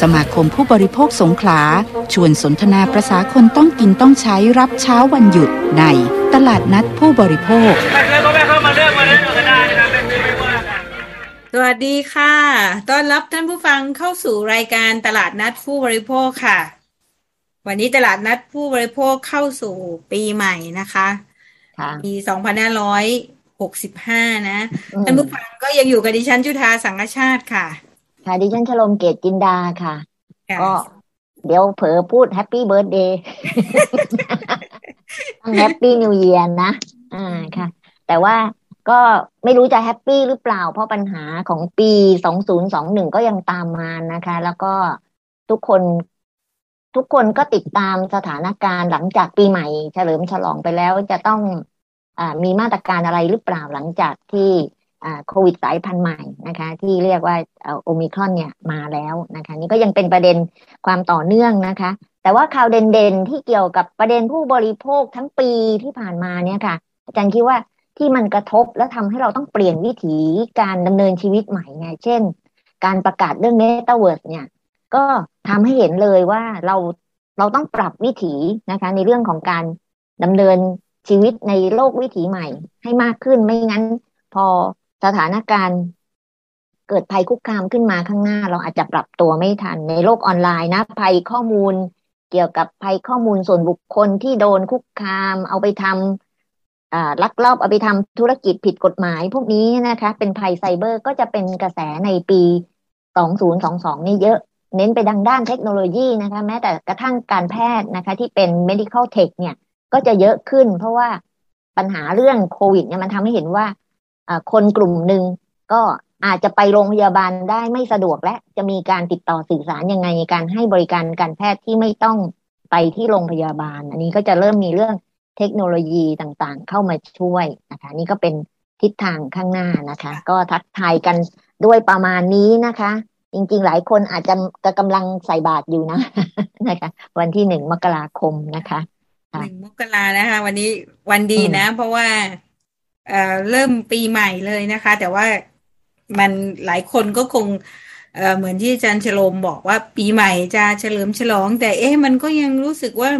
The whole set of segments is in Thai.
สมาคมผู้บริโภคสงขลา ชวนสนทนาประษาคนต้องกินต้องใช้รับเช้าวันหยุดในตลาดนัดผู้บริโภค สวัสดีค่ะ ต้อนรับท่านผู้ฟังเข้าสู่รายการตลาดนัดผู้บริโภคค่ะ วันนี้ตลาดนัดผู้บริโภคเข้าสู่ปีใหม่นะคะค่ะปีสองพันห้าร้อยหกสิบห้านะ ท่านผู้ฟังก็ยังอยู่กับดิฉันจุฑาสังขชาติค่ะ ค่ะดิฉันชโลมเกตุจินดาค่ะค่ะ ก็เดี๋ยวเผลอพูด happy birthday happy new year นะ อ่าค่ะ แต่ว่าก็ไม่รู้จะ happy หรือเปล่า เพราะปัญหาของปีสองศูนย์สองหนึ่งก็ยังตามมานะคะ แล้วก็ทุกคนทุกคนก็ติดตามสถานการณ์หลังจากปีใหม่ เฉลิมฉลองไปแล้วจะต้องอ่ามีมาตรการอะไรหรือเปล่าหลังจากที่อ่า โควิดสายพันธุ์ใหม่นะคะ ที่เรียกว่าโอมิครอนเนี่ยมาแล้วนะคะ นี่ก็ยังเป็นประเด็นความต่อเนื่องนะคะ แต่ว่าข่าวเด่นๆที่เกี่ยวกับประเด็นผู้บริโภคทั้งปีที่ผ่านมาเนี่ยค่ะ อาจารย์คิดว่าที่มันกระทบและทำให้เราต้องเปลี่ยนวิถีการดำเนินชีวิตใหม่ไงเช่น การประกาศเรื่องเมตาเวิร์สเนี่ยก็ทำให้เห็นเลยว่าเราเราต้องปรับวิถีนะคะ ในเรื่องของการดำเนินชีวิตในโลกวิถีใหม่ให้มากขึ้นไม่งั้น พอ สถานการณ์เกิดภัยคุกคามขึ้นมาข้างหน้า เราอาจจะปรับตัวไม่ทันในโลกออนไลน์นะ ภัยข้อมูล เกี่ยวกับภัยข้อมูลส่วนบุคคลที่โดนคุกคาม เอาไปทำลักลอบเอาไปทำธุรกิจผิดกฎหมาย พวกนี้นะคะ เป็นภัยไซเบอร์ก็จะเป็นกระแสในปี 2022 นี่เยอะ เน้นไปดังด้านเทคโนโลยีนะคะ แม้แต่กระทั่งการแพทย์นะคะ ที่เป็น medical tech เนี่ย ก็จะเยอะขึ้น เพราะว่าปัญหาเรื่องโควิดเนี่ยมันทำให้เห็นว่า คนกลุ่มหนึ่งก็อาจจะไปโรงพยาบาลได้ไม่สะดวกและจะมีการติดต่อสื่อสารยังไงในการให้บริการการแพทย์ที่ไม่ต้องไปที่โรงพยาบาล อันนี้ก็จะเริ่มมีเรื่องเทคโนโลยีต่างๆ เข้ามาช่วยนะคะ นี่ก็เป็นทิศทางข้างหน้านะคะ ก็ทักทายกันด้วยประมาณนี้นะคะ จริงๆหลายคนอาจจะกำลังใส่บาตรอยู่นะนะคะ วันที่หนึ่งมกราคมนะคะค่ะหนึ่งมกรานะคะ วันนี้วันดีนะ เพราะว่า เอ่อเริ่มปีใหม่เลยนะคะ แต่ว่ามันหลายคนก็คงเอ่อเหมือนที่อาจารย์ฉลมบอกว่าปีใหม่จะเฉลิมฉลอง แต่เอ๊ะมันก็ยังรู้สึกว่า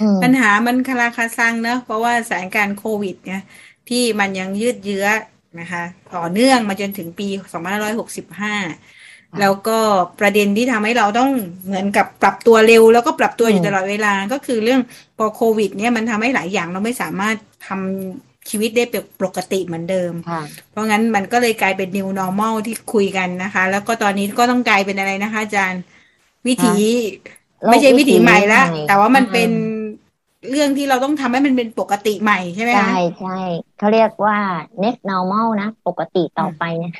อืมปัญหามันคาราคาซังเนอะเพราะว่าสถานการณ์โควิด เนี่ย ที่มันยังยืดเยื้อนะคะ ต่อเนื่องมาจนถึงปี2565 แล้วก็ประเด็นที่ทำให้เราต้องเหมือนกับปรับตัวเร็ว แล้วก็ปรับตัวอยู่ตลอดเวลาก็คือเรื่องพอโควิด เนี่ยมันทำให้หลายอย่างเราไม่สามารถทำ ชีวิตได้เป็นปกติเหมือนเดิมค่ะเพราะงั้นมันก็เลยกลายเป็น new normal ที่คุยกันนะคะ แล้วก็ตอนนี้ก็ต้องกลายเป็นอะไรนะคะ อาจารย์ วิถีโลกไม่ใช่วิถีใหม่ละวิถีใหม่แต่ว่ามันเป็นอ่เรื่องที่เราต้องทำให้มันเป็นปกติใหม่ใช่ไหมคะใช่ใช่เขาเรียกว่า next normal นะ ปกติต่อไปเนี่ย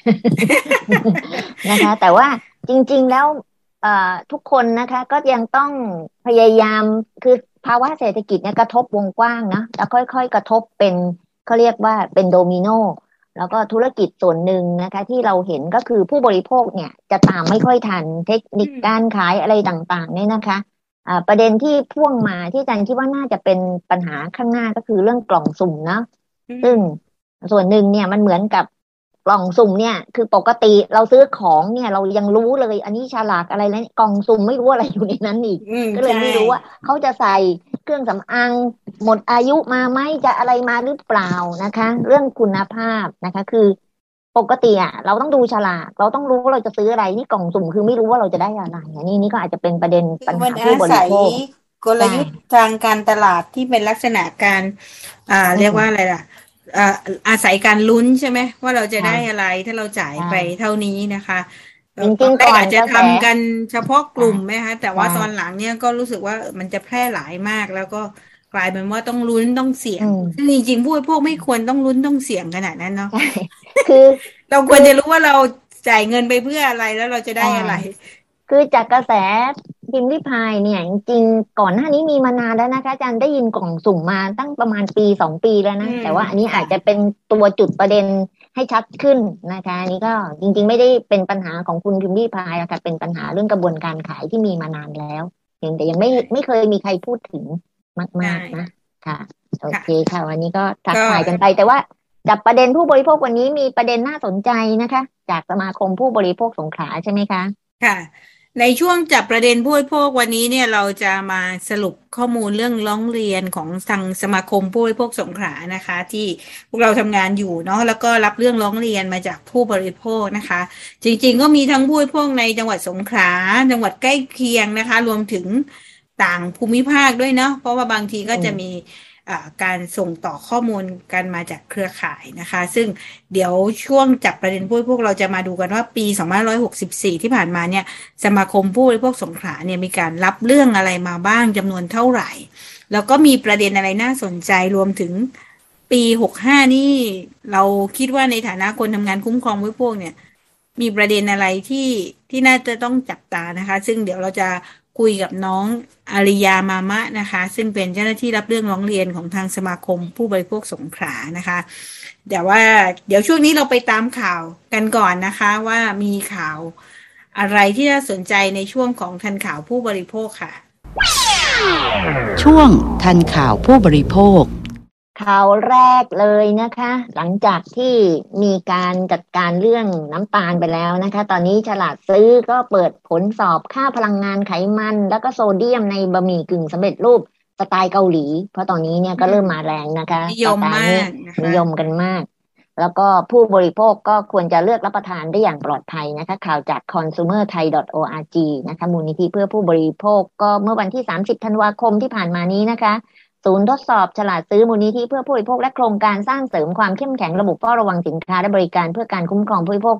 นะคะ แต่ว่าจริง ๆ แล้วเอ่อทุกคนนะคะก็ยังต้องพยายามคือภาวะเศรษฐกิจเนี่ยกระทบวงกว้างนะแล้วค่อย ๆ กระทบเป็น เขาเรียกว่าเป็นโดมิโนแล้วก็ธุรกิจส่วนหนึ่งนะคะ ที่เราเห็นก็คือผู้บริโภคเนี่ยจะตามไม่ค่อยทันเทคนิคอืมการขายอะไรต่างๆเนี่ยนะคะอ่าประเด็นที่พ่วงมาที่อาจารย์คิดว่าน่าจะเป็นปัญหาข้างหน้าก็คือเรื่องกล่องสุ่มนะซึ่งส่วนหนึ่งเนี่ยมันเหมือนกับกล่องสุ่มเนี่ย คือปกติเราซื้อของเนี่ยเรายังรู้เลย อันนี้ฉลากอะไรแล้วกล่องสุ่มไม่รู้อะไรอยู่ในนั้นอีกอืมก็เลยไม่รู้ว่าเขาจะใส่ เครื่องสำอางหมดอายุมาไหมจะอะไรมาหรือเปล่านะคะ เรื่องคุณภาพนะคะ คือปกติอะเราต้องดูฉลากเราต้องรู้ว่าเราจะซื้ออะไรนี่กล่องสุ่มคือไม่รู้ว่าเราจะได้อะไรอันนี้นี่ก็อาจจะเป็นประเด็นคืปัญอมันหาผู้อาบริศัยโภคกลยุทธ์ทางการตลาดที่เป็นลักษณะการ อ่าอืมเรียกว่าอะไรล่ะอ่าอาศัยการลุ้นใช่ไหมว่าเราจะค่ะได้อะไรถ้าเราจ่ายใช่ไปเท่านี้นะคะ จริงๆตอนแรกอาจจะก่อนกระแสทำกันเฉพาะกลุ่มไหมคะแต่ว่าใช่ตอนหลังเนี่ยก็รู้สึกว่ามันจะแพร่หลายมาก แล้วก็กลายเป็นว่าต้องลุ้นต้องเสี่ยงอืมซึ่งจริงๆผู้บริโภคไม่ควรต้องลุ้นต้องเสี่ยงขนาดนั้นเนาะใช่คือ เราควรจะรู้ว่าเราจ่ายเงินไปเพื่ออะไรแล้วเราจะได้อะไร คือจากกระแสพิมพ์ริพายเนี่ย จริงๆก่อนหน้านี้มีมานานแล้วนะคะอาจารย์ได้ยินกล่องสุ่มมาตั้งประมาณปีสองปีแล้วนะอืมแต่ว่าอันนี้ค่ะอาจจะเป็นตัวจุดประเด็น ให้ชัดขึ้นนะคะอันนี้ก็จริง ๆ ไม่ได้เป็นปัญหาของคุณพิมพ์ริพายอะค่ะเป็นปัญหาเรื่องกระบวนการขายที่มีมานานแล้วเพียงแต่ยังไม่ไม่เคยมีใครพูดถึงมาก ๆ นะค่ะโอเคค่ะ วันนี้ก็ทักทายกันไป แต่ว่าจับประเด็นผู้บริโภควันนี้มีประเด็นน่าสนใจนะคะ จากสมาคมผู้บริโภคสงขลาใช่ไหมคะ ค่ะ ในช่วงจับประเด็นผู้บริโภควันนี้เนี่ยเราจะมาสรุปข้อมูลเรื่องร้องเรียนของทางสมาคมผู้บริโภคสงขลานะคะ ที่พวกเราทำงานอยู่เนาะแล้วก็รับเรื่องร้องเรียนมาจากผู้บริโภคนะคะ จริงๆ ก็มีทั้งผู้บริโภคในจังหวัดสงขลาจังหวัดใกล้เคียงนะคะ รวมถึงต่างภูมิภาคด้วยเนาะเพราะว่าบางทีก็จะมี การส่งต่อข้อมูลกันมาจากเครือข่ายนะคะ ซึ่งเดี๋ยวช่วงจับประเด็นผู้บริโภคเราจะมาดูกันว่าปี 2564 ที่ผ่านมาเนี่ยสมาคมผู้บริโภคสงขลาเนี่ยมีการรับเรื่องอะไรมาบ้างจำนวนเท่าไหร่ แล้วก็มีประเด็นอะไรน่าสนใจรวมถึงปี 65 นี่เราคิดว่าในฐานะคนทำงานคุ้มครองผู้บริโภคเนี่ยมีประเด็นอะไรที่ที่น่าจะต้องจับตานะคะ ซึ่งเดี๋ยวเราจะ คุยกับน้องอาริยามามะนะคะ ซึ่งเป็นเจ้าหน้าที่รับเรื่องร้องเรียนของทางสมาคมผู้บริโภคสงขลานะคะ แต่ว่าเดี๋ยวช่วงนี้เราไปตามข่าวกันก่อนนะคะว่ามีข่าวอะไรที่น่าสนใจในช่วงของทันข่าวผู้บริโภคค่ะ ช่วงทันข่าวผู้บริโภค ข่าวแรกเลยนะคะ หลังจากที่มีการจัดการเรื่องน้ำตาลไปแล้วนะคะ ตอนนี้ฉลาดซื้อก็เปิดผลสอบค่าพลังงานไขมัน แล้วก็โซเดียมในบะหมี่กึ่งสำเร็จรูปสไตล์เกาหลี เพราะตอนนี้เนี่ยก็เริ่มมาแรงนะคะนิยมมากนิยมกันมาก แล้วก็ผู้บริโภคก็ควรจะเลือกรับประทานได้อย่างปลอดภัยนะคะ ข่าวจาก consumerthai.org นะคะมูลนิธิเพื่อผู้บริโภคก็เมื่อวันที่ 30 ธันวาคมที่ผ่านมานี้นะคะ ศูนย์ทดสอบฉลาดซื้อมูลนิธิเพื่อผู้บริโภคและโครงการสร้างเสริมความเข้มแข็งระบบเฝ้าระวังสินค้าและบริการเพื่อการคุ้มครองผู้บริโภค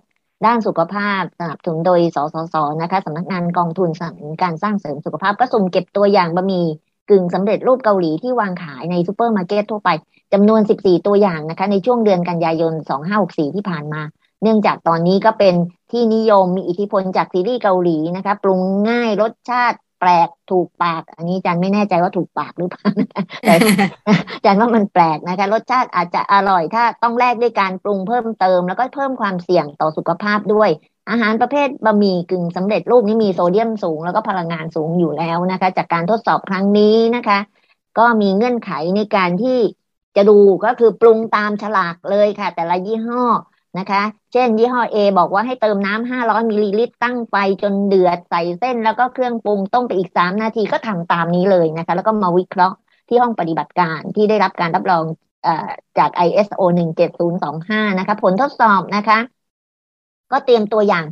ด้านสุขภาพสนับสนุนโดย สสส นะคะสำนักงานกองทุนสนับสนุนการสร้างเสริมสุขภาพก็สุ่มเก็บตัวอย่างบะหมี่กึ่งสำเร็จรูปเกาหลีที่วางขายในซูเปอร์มาร์เก็ตทั่วไปจำนวน 14 ตัวอย่างนะคะ ในช่วงเดือนกันยายน 2564 ที่ผ่านมา เนื่องจากตอนนี้ก็เป็นที่นิยมมีอิทธิพลจากซีรีส์เกาหลีนะคะ ปรุงง่ายรสชาติ แปลกถูกปาก อันนี้ฉันไม่แน่ใจว่าถูกปากหรือเปล่าแต่ฉันว่ามันแปลกนะคะ รสชาติอาจจะอร่อยถ้าต้องแลกด้วยการปรุงเพิ่มเติม แล้วก็เพิ่มความเสี่ยงต่อสุขภาพด้วย อาหารประเภทบะหมี่กึ่งสำเร็จรูปนี้มีโซเดียมสูง แล้วก็พลังงานสูงอยู่แล้วนะคะ จากการทดสอบครั้งนี้นะคะ ก็มีเงื่อนไขในการที่จะดูก็คือปรุงตามฉลากเลยค่ะ แต่ละยี่ห้อ นะคะ เช่น ยี่ห้อ A บอกว่าให้เติมน้ำ500มิลลิลิตรตั้งไฟจนเดือดใส่เส้น แล้วก็เครื่องปรุงต้มไปอีก3นาทีก็ทำตามนี้เลยนะคะ แล้วก็มาวิเคราะห์ที่ห้องปฏิบัติการที่ได้รับการรับรองจาก ISO 17025 นะคะ ผลทดสอบนะคะ ก็เตรียมตัวอย่าง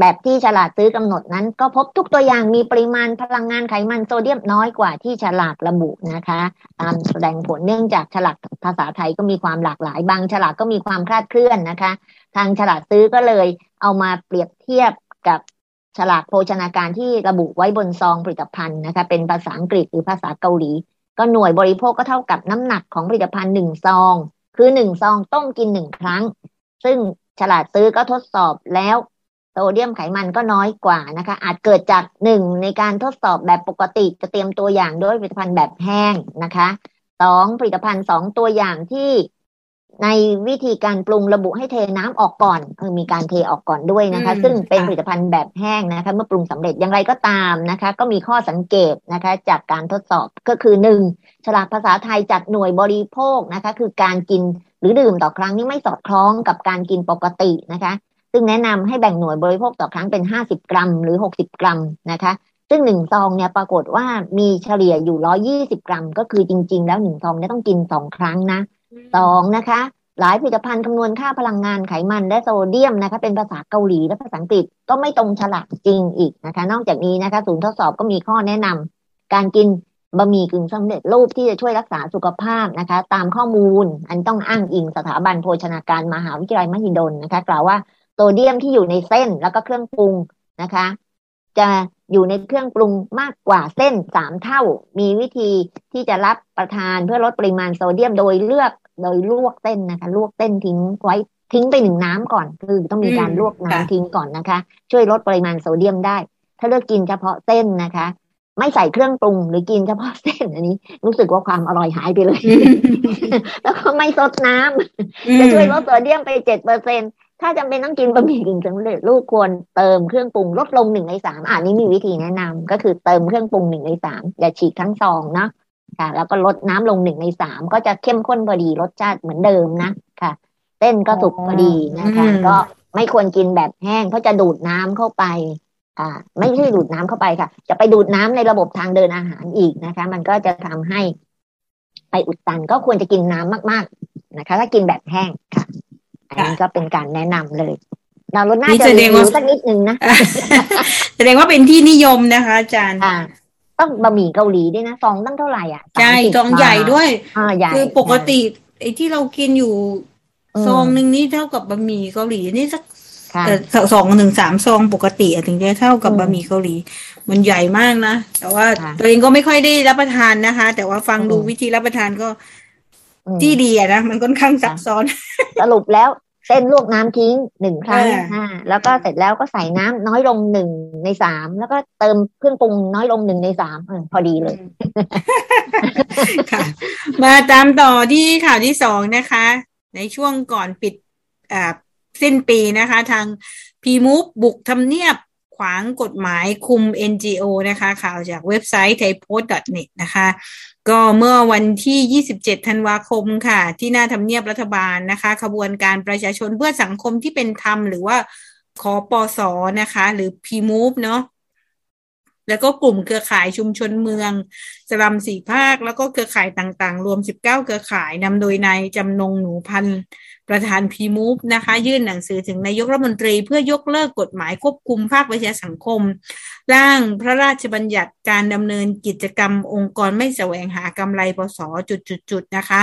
แบบที่ฉลากซื้อกำหนดนั้น ก็พบทุกตัวอย่างมีปริมาณพลังงานไขมันโซเดียมน้อยกว่าที่ฉลากระบุนะคะตามแสดงผลเนื่องจากฉลากภาษาไทยก็มีความหลากหลาย บางฉลากก็มีความคลาดเคลื่อนนะคะ ทางฉลากซื้อก็เลยเอามาเปรียบเทียบกับฉลากโภชนาการที่ระบุไว้บนซองผลิตภัณฑ์นะคะเป็นภาษาอังกฤษหรือภาษาเกาหลี ก็หน่วยบริโภคก็เท่ากับน้ำหนักของผลิตภัณฑ์หนึ่งซอง คือหนึ่งซองต้องกินหนึ่งครั้ง ซึ่งฉลาดซื้อก็ทดสอบแล้ว โซเดียมไขมันก็น้อยกว่านะคะ อาจเกิดจากหนึ่งในการทดสอบแบบปกติจะเตรียมตัวอย่างด้วยผลิตภัณฑ์แบบแห้งนะคะสองผลิตภัณฑ์สองตัวอย่างที่ในวิธีการปรุงระบุให้เทน้ำออกก่อนเออมีการเทออกก่อนด้วยนะคะ ซึ่งเป็นผลิตภัณฑ์แบบแห้งนะคะ เมื่อปรุงสำเร็จอย่างไรก็ตามนะคะ ก็มีข้อสังเกตนะคะ จากการทดสอบก็คือหนึ่งฉลากภาษาไทยจัดหน่วยบริโภคนะคะ คือการกินหรือดื่มต่อครั้งนี้ไม่สอดคล้องกับการกินปกตินะคะ ซึ่งแนะนำให้แบ่งหน่วยบริโภคต่อครั้งเป็น50กรัม หรือ60กรัมนะคะ ซึ่งหนึ่งซองเนี่ยปรากฏว่ามีเฉลี่ยอยู่120กรัม ก็คือจริง ๆ แล้วหนึ่งซองเนี่ยต้องกินสองครั้งนะสองนะคะ หลายผลิตภัณฑ์คำนวณค่าพลังงานไขมันและโซเดียมนะคะ เป็นภาษาเกาหลีและภาษาอังกฤษก็ไม่ตรงฉลากจริงอีกนะคะ นอกจากนี้นะคะศูนย์ทดสอบก็มีข้อแนะนำการกินบะหมี่กึ่งสำเร็จรูปที่จะช่วยรักษาสุขภาพนะคะ ตามข้อมูลอันต้องอ้างอิงสถาบันโภชนาการมหาวิทยาลัยมหิดลนะคะ กล่าวว่าโซ เดียมที่อยู่ในเส้นแล้วก็เครื่องปรุงนะคะ จะอยู่ในเครื่องปรุงมากกว่าเส้นสามเท่า มีวิธีที่จะรับประทานเพื่อลดปริมาณโซเดียมโดยเลือกโดยลวกเส้นนะคะ ลวกเส้นทิ้งไว้ทิ้งไปหนึ่งน้ำก่อน คือต้องมีการลวกน้ำทิ้งก่อนนะคะ ช่วยลดปริมาณโซเดียมได้ ถ้าเลือกกินเฉพาะเส้นนะคะ ไม่ใส่เครื่องปรุงหรือกินเฉพาะเส้นอันนี้ รู้สึกว่าความอร่อยหายไปเลย แล้วก็ไม่ซดน้ำจะช่วยลดโซเดียมไปเจ็ดเปอร์เซ็น ถ้าจำเป็นต้องกินบะหมี่กึ่งสำเร็จรูปควรเติมเครื่องปรุงลดลงหนึ่งในสามอันนี้มีวิธีแนะนำก็คือเติมเครื่องปรุงหนึ่งในสามอย่าฉีกทั้งซองนะค่ะ แล้วก็ลดน้ำลงหนึ่งในสามก็จะเข้มข้นพอดีรสชาติเหมือนเดิมนะค่ะเต้นก็สุกพอดีนะคะ ก็ไม่ควรกินแบบแห้งเพราะจะดูดน้ำเข้าไปอ่าไม่ใช่ดูดน้ำเข้าไปค่ะ จะไปดูดน้ำในระบบทางเดินอาหารอีกนะคะ มันก็จะทำให้ไปอุดตันก็ควรจะกินน้ำมาก ๆนะคะ ถ้ากินแบบแห้งค่ะ อันนี้ก็เป็นการแนะนำเลยเราลดน่าจะรีวิวสักนิดนึงนะแสดงว่าเป็นที่นิยมนะคะ อาจารย์ต้องบะหมี่เกาหลีด้วยนะซองตั้งเท่าไหร่อะใช่ซองใหญ่ด้วยคือปกติไอ้ที่เรากินอยู่ซองหนึ่งนี่เท่ากับบะหมี่เกาหลีนี่สักสองหนึ่งสามซองปกติถึงจะเท่ากับบะหมี่เกาหลี มันใหญ่มากนะ แต่ว่าตัวเองก็ไม่ค่อยได้รับประทานนะคะ แต่ว่าฟังดูวิธีรับประทานก็ ที่ดีอะนะมันค่อนข้างซับซ้อน สรุปแล้วเส้นลวกน้ำทิ้งหนึ่งครั้งอ่าแล้วก็เสร็จแล้วก็ใส่น้ำน้อยลงหนึ่งในสามแล้วก็เติมเครื่องปรุงน้อยลงหนึ่งในสามอพอดีเลยค่ะมาตามต่อที่ข่าวที่สองนะคะ ในช่วงก่อนปิดอ่าสิ้นปีนะคะ ทางพีมูฟบุกทำเนียบขวางกฎหมายคุม NGO นะคะ ข่าวจากเว็บไซต์ thaipost.net นะคะ ก็เมื่อวันที่ 27 ธันวาคมค่ะ ที่หน้าทำเนียบรัฐบาลนะคะ ขบวนการประชาชนเพื่อสังคมที่เป็นธรรม หรือว่าขอปอสอนะคะ หรือพีมูฟเนาะแล้วก็กลุ่มเครือข่ายชุมชนเมืองสลัมสี่ภาค แล้วก็เครือข่ายต่างๆ รวม 19 เครือข่ายนำโดยนายจำนงหนูพันธ์ประธานพีมูฟนะคะ ยื่นหนังสือถึงนายกรัฐมนตรีเพื่อยกเลิกกฎหมายควบคุมภาคประชาสังคม ร่างพระราชบัญญัติการดำเนินกิจกรรมองค์กรไม่แสวงหากำไรปสจุดๆนะคะ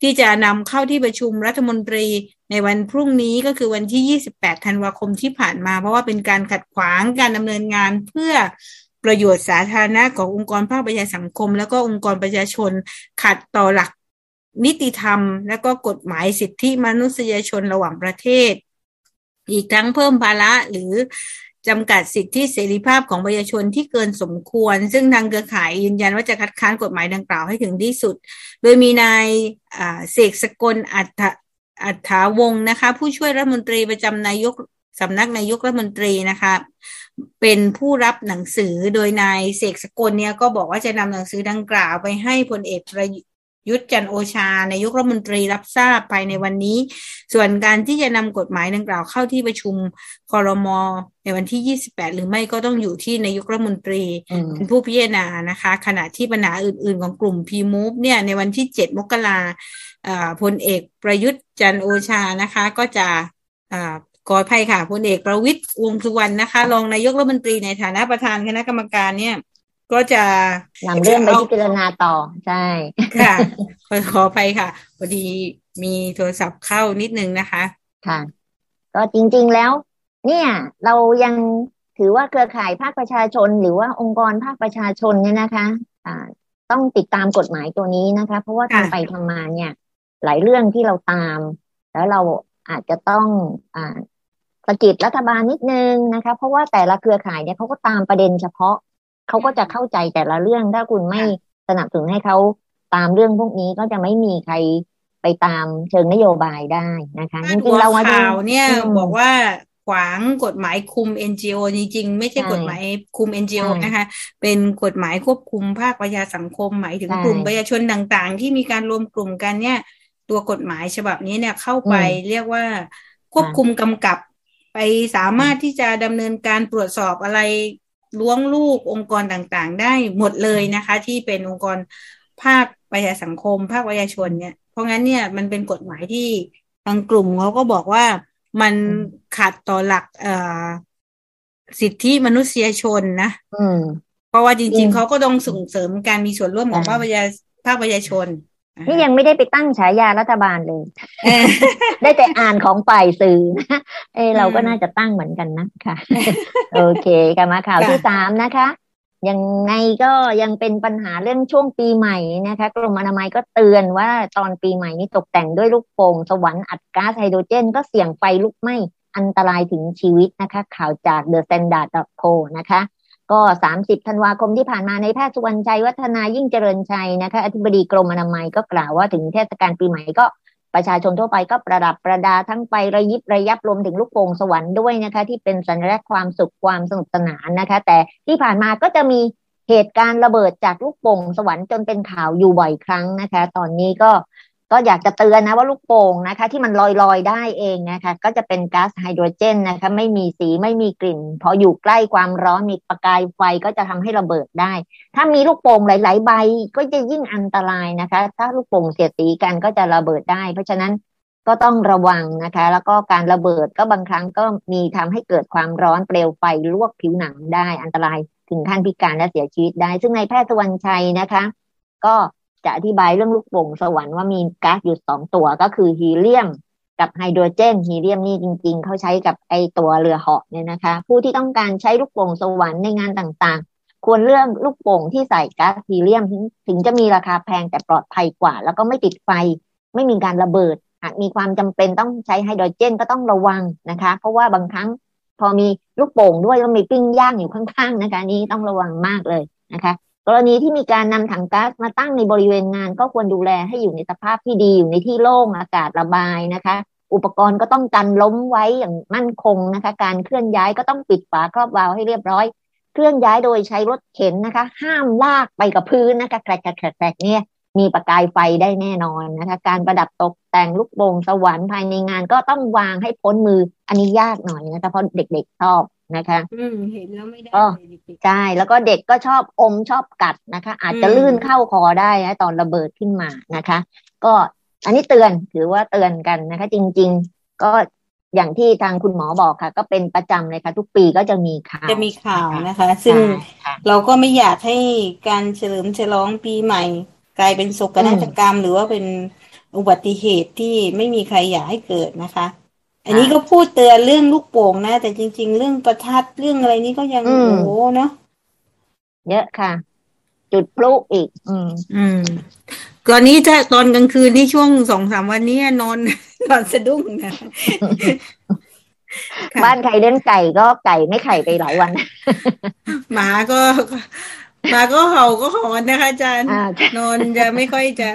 ที่จะนำเข้าที่ประชุมรัฐมนตรีในวันพรุ่งนี้ก็คือวันที่ 28 ธันวาคมที่ผ่านมา เพราะว่าเป็นการขัดขวางการดำเนินงานเพื่อประโยชน์สาธารณะขององค์กรภาคประชาสังคม แล้วก็องค์กรประชาชนขัดต่อหลักนิติธรรม และก็กฎหมายสิทธิมนุษยชนระหว่างประเทศ อีกทั้งเพิ่มภาระหรือจำกัดสิทธิเสรีภาพของประชาชนที่เกินสมควร ซึ่งทางเครือข่ายยืนยันว่าจะคัดค้านกฎหมายดังกล่าวให้ถึงที่สุด โดยมีนายเสกสกลอัฐอัฐาวงนะคะ ผู้ช่วยรัฐมนตรีประจำนายก สำนักนายกรัฐมนตรีนะคะ เป็นผู้รับหนังสือโดยนายเสกสกลเนี่ยก็บอกว่าจะนำหนังสือดังกล่าวไปให้พลเอกประยุทธ์จันโอชานายกรัฐมนตรีรับทราบภายในวันนี้ ส่วนการที่จะนำกฎหมายดังกล่าวเข้าที่ประชุมคอรมอในวันที่ 28 หรือไม่ก็ต้องอยู่ที่นายกรัฐมนตรีเป็นผู้พิจารณานะคะ ขณะที่ปัญหาอื่น ๆ ของกลุ่มพีมูฟเนี่ยในวันที่ 7 มกราพลเอกประยุทธ์จันโอชานะคะ ก็จะ ขออภัยค่ะพลเอกประวิตยวงสุวรรณนะคะรองนายกรัฐมนตรีในฐานะประธานคณะกรรมการเนี่ย ก็จะนำเรื่องไปพิจารณาต่อ ใช่ค่ะขอขออภัยค่ะพอดีมีโทรศัพท์เข้านิดนึงนะคะ ค่ะ ก็จริง ๆแล้ว เนี่ย เรายังถือว่าเครือข่ายภาคประชาชน หรือว่าองค์กรภาคประชาชนเนี่ยนะคะ อ่า ต้องติดตามกฎหมายตัวนี้นะคะ เพราะว่าทำไปทำมาเนี่ย หลายเรื่องที่เราตาม แล้วเราอาจจะต้องอ่า สกิดรัฐบาลนิดนึงนะคะ เพราะว่าแต่ละเครือข่ายเนี่ยเขาก็ตามประเด็นเฉพาะเขาก็จะเข้าใจแต่ละเรื่อง ถ้าคุณไม่สนับสนุนให้เขาตามเรื่องพวกนี้ก็จะไม่มีใครไปตามเชิงนโยบายได้นะคะจริงๆเราข่าวเนี่ยบอกว่าขวางกฎหมายคุม NGO จริงๆ ไม่ใช่กฎหมายคุม NGO นะคะ เป็นกฎหมายควบคุมภาคประชาสังคมหมายถึงกลุ่มประชาชนต่างๆ ที่มีการรวมกลุ่มกันเนี่ย ตัวกฎหมายฉบับนี้เนี่ยเข้าไปเรียกว่าควบคุมกำกับ ไปสามารถที่จะดำเนินการตรวจสอบอะไรล้วงลูกองค์กรต่างๆ ได้หมดเลยนะคะ ที่เป็นองค์กรภาคประชาสังคม ภาคประชาชนเนี่ย เพราะงั้นเนี่ยมันเป็นกฎหมายที่ทางกลุ่มเขาก็บอกว่ามันขัดต่อหลักเอ่อสิทธิมนุษยชนนะเพราะว่าจริงๆเขาก็ต้องส่งเสริมการมีส่วนร่วมของภาคประชาภาคประชาชน นี่ยังไม่ได้ไปตั้งฉายารัฐบาลเลย ได้แต่อ่านของฝ่ายสื่อนะเออเราก็น่าจะตั้งเหมือนกันนะค่ะ โอเคกันมาข่าวที่สามนะคะยังไงก็ยังเป็นปัญหาเรื่องช่วงปีใหม่นะคะกรมอนามัยก็เตือนว่าตอนปีใหม่นี้ตกแต่งด้วยลูกโป่งสวรรค์อัดก๊าซไฮโดรเจน ก็เสี่ยงไฟลุกไหม้อันตรายถึงชีวิตนะคะ ข่าวจาก The Standard Co นะคะ ก็ 30 ธันวาคมที่ผ่านมาในแพทย์สุวรรณชัยวัฒนายิ่งเจริญชัยนะคะอธิบดีกรมอนามัยก็กล่าวว่าถึงเทศกาลปีใหม่ก็ประชาชนทั่วไปก็ประดับประดาทั้งไประยิบระยับรวมถึงลูกโป่งสวรรค์ด้วยนะคะ ที่เป็นสัญลักษณ์ความสุขความสนุกสนานนะคะ แต่ที่ผ่านมาก็จะมีเหตุการณ์ระเบิดจากลูกโป่งสวรรค์จนเป็นข่าวอยู่บ่อยครั้งนะคะ ตอนนี้ก็ ก็อยากจะเตือนนะว่าลูกโป่งนะคะ ที่มันลอยลอยได้เองนะคะ ก็จะเป็นก๊าซไฮโดรเจนนะคะ ไม่มีสีไม่มีกลิ่น พออยู่ใกล้ความร้อนมีประกายไฟก็จะทำให้ระเบิดได้ ถ้ามีลูกโป่งหลาย ๆ ใบก็จะยิ่งอันตรายนะคะ ถ้าลูกโป่งเสียดสีกันก็จะระเบิดได้ เพราะฉะนั้นก็ต้องระวังนะคะ แล้วก็การระเบิดก็บางครั้งก็มีทำให้เกิดความร้อนเปลวไฟลวกผิวหนังได้อันตรายถึงขั้นพิการและเสียชีวิตได้ ซึ่งในแพทย์สวรรชัยนะคะ ก็ จะอธิบายเรื่องลูกโป่งสวรรค์ว่ามีก๊าซอยู่สองตัวก็คือฮีเลียมกับไฮโดรเจนฮีเลียมนี่จริง ๆ เขาใช้กับไอตัวเรือเหาะเนี่ยนะคะ ผู้ที่ต้องการใช้ลูกโป่งสวรรค์ในงานต่างๆ ควรเลือกลูกโป่งที่ใส่ก๊าซฮีเลียมถึงจะมีราคาแพงแต่ปลอดภัยกว่า แล้วก็ไม่ติดไฟ ไม่มีการระเบิด หากมีความจำเป็นต้องใช้ไฮโดรเจนก็ต้องระวังนะคะ เพราะว่าบางครั้งพอมีลูกโป่งด้วยแล้วมีปิ้งย่างอยู่ข้างๆนะคะ นี้ต้องระวังมากเลยนะคะ กรณีที่มีการนำถังก๊าซมาตั้งในบริเวณงาน ก็ควรดูแลให้อยู่ในสภาพที่ดีอยู่ในที่โล่งอากาศระบายนะคะ อุปกรณ์ก็ต้องกันล้มไว้อย่างมั่นคงนะคะ การเคลื่อนย้ายก็ต้องปิดฝาครอบวาล์วให้เรียบร้อย เคลื่อนย้ายโดยใช้รถเข็นนะคะ ห้ามลากไปกับพื้นนะคะแกรกแกรกเนี่ยมีประกายไฟได้แน่นอนนะคะ การประดับตกแต่งลูกโป่งสวรรค์ภายในงานก็ต้องวางให้พ้นมืออันนี้ยากหน่อยนะคะเพราะเด็กๆชอบ นะคะอืมเห็นแล้วไม่ได้ก็เลยเด็กใช่แล้วก็เด็กก็ชอบอมชอบกัดนะคะ อาจจะอืมลื่นเข้าคอได้นะตอนระเบิดขึ้นมานะคะ ก็อันนี้เตือนถือว่าเตือนกันนะคะ จริง ๆ ก็อย่างที่ทางคุณหมอบอกค่ะ ก็เป็นประจำเลยค่ะ ทุกปีก็จะมีข่าวจะมีข่าวนะคะ ซึ่งใช่ค่ะเราก็ไม่อยากให้การเฉลิมฉลองปีใหม่ กลายเป็นโศกนาฏกรรม หรือว่าเป็นอุบัติเหตุที่ไม่มีใครอยากให้เกิดนะคะ อันนี้ก็พูดเตือนเรื่องลูกโป่งนะ แต่จริง ๆ เรื่องประทัดเรื่องอะไรนี้ก็ยังอืมโอ้โหเนาะเยอะค่ะ จุดพลุอีก อืม อืมตอนนี้ถ้าตอนกลางคืนนี่ช่วงสองสามวันนี้นอนนอนสะดุ้งนะค่ะบ้านใครเลี้ยงไก่ก็ไก่ไม่ไข่ไปหลายวัน หมาก็หมาก็เห่าก็หอนนะคะอาจารย์อ่านอนจะไม่ค่อยจะ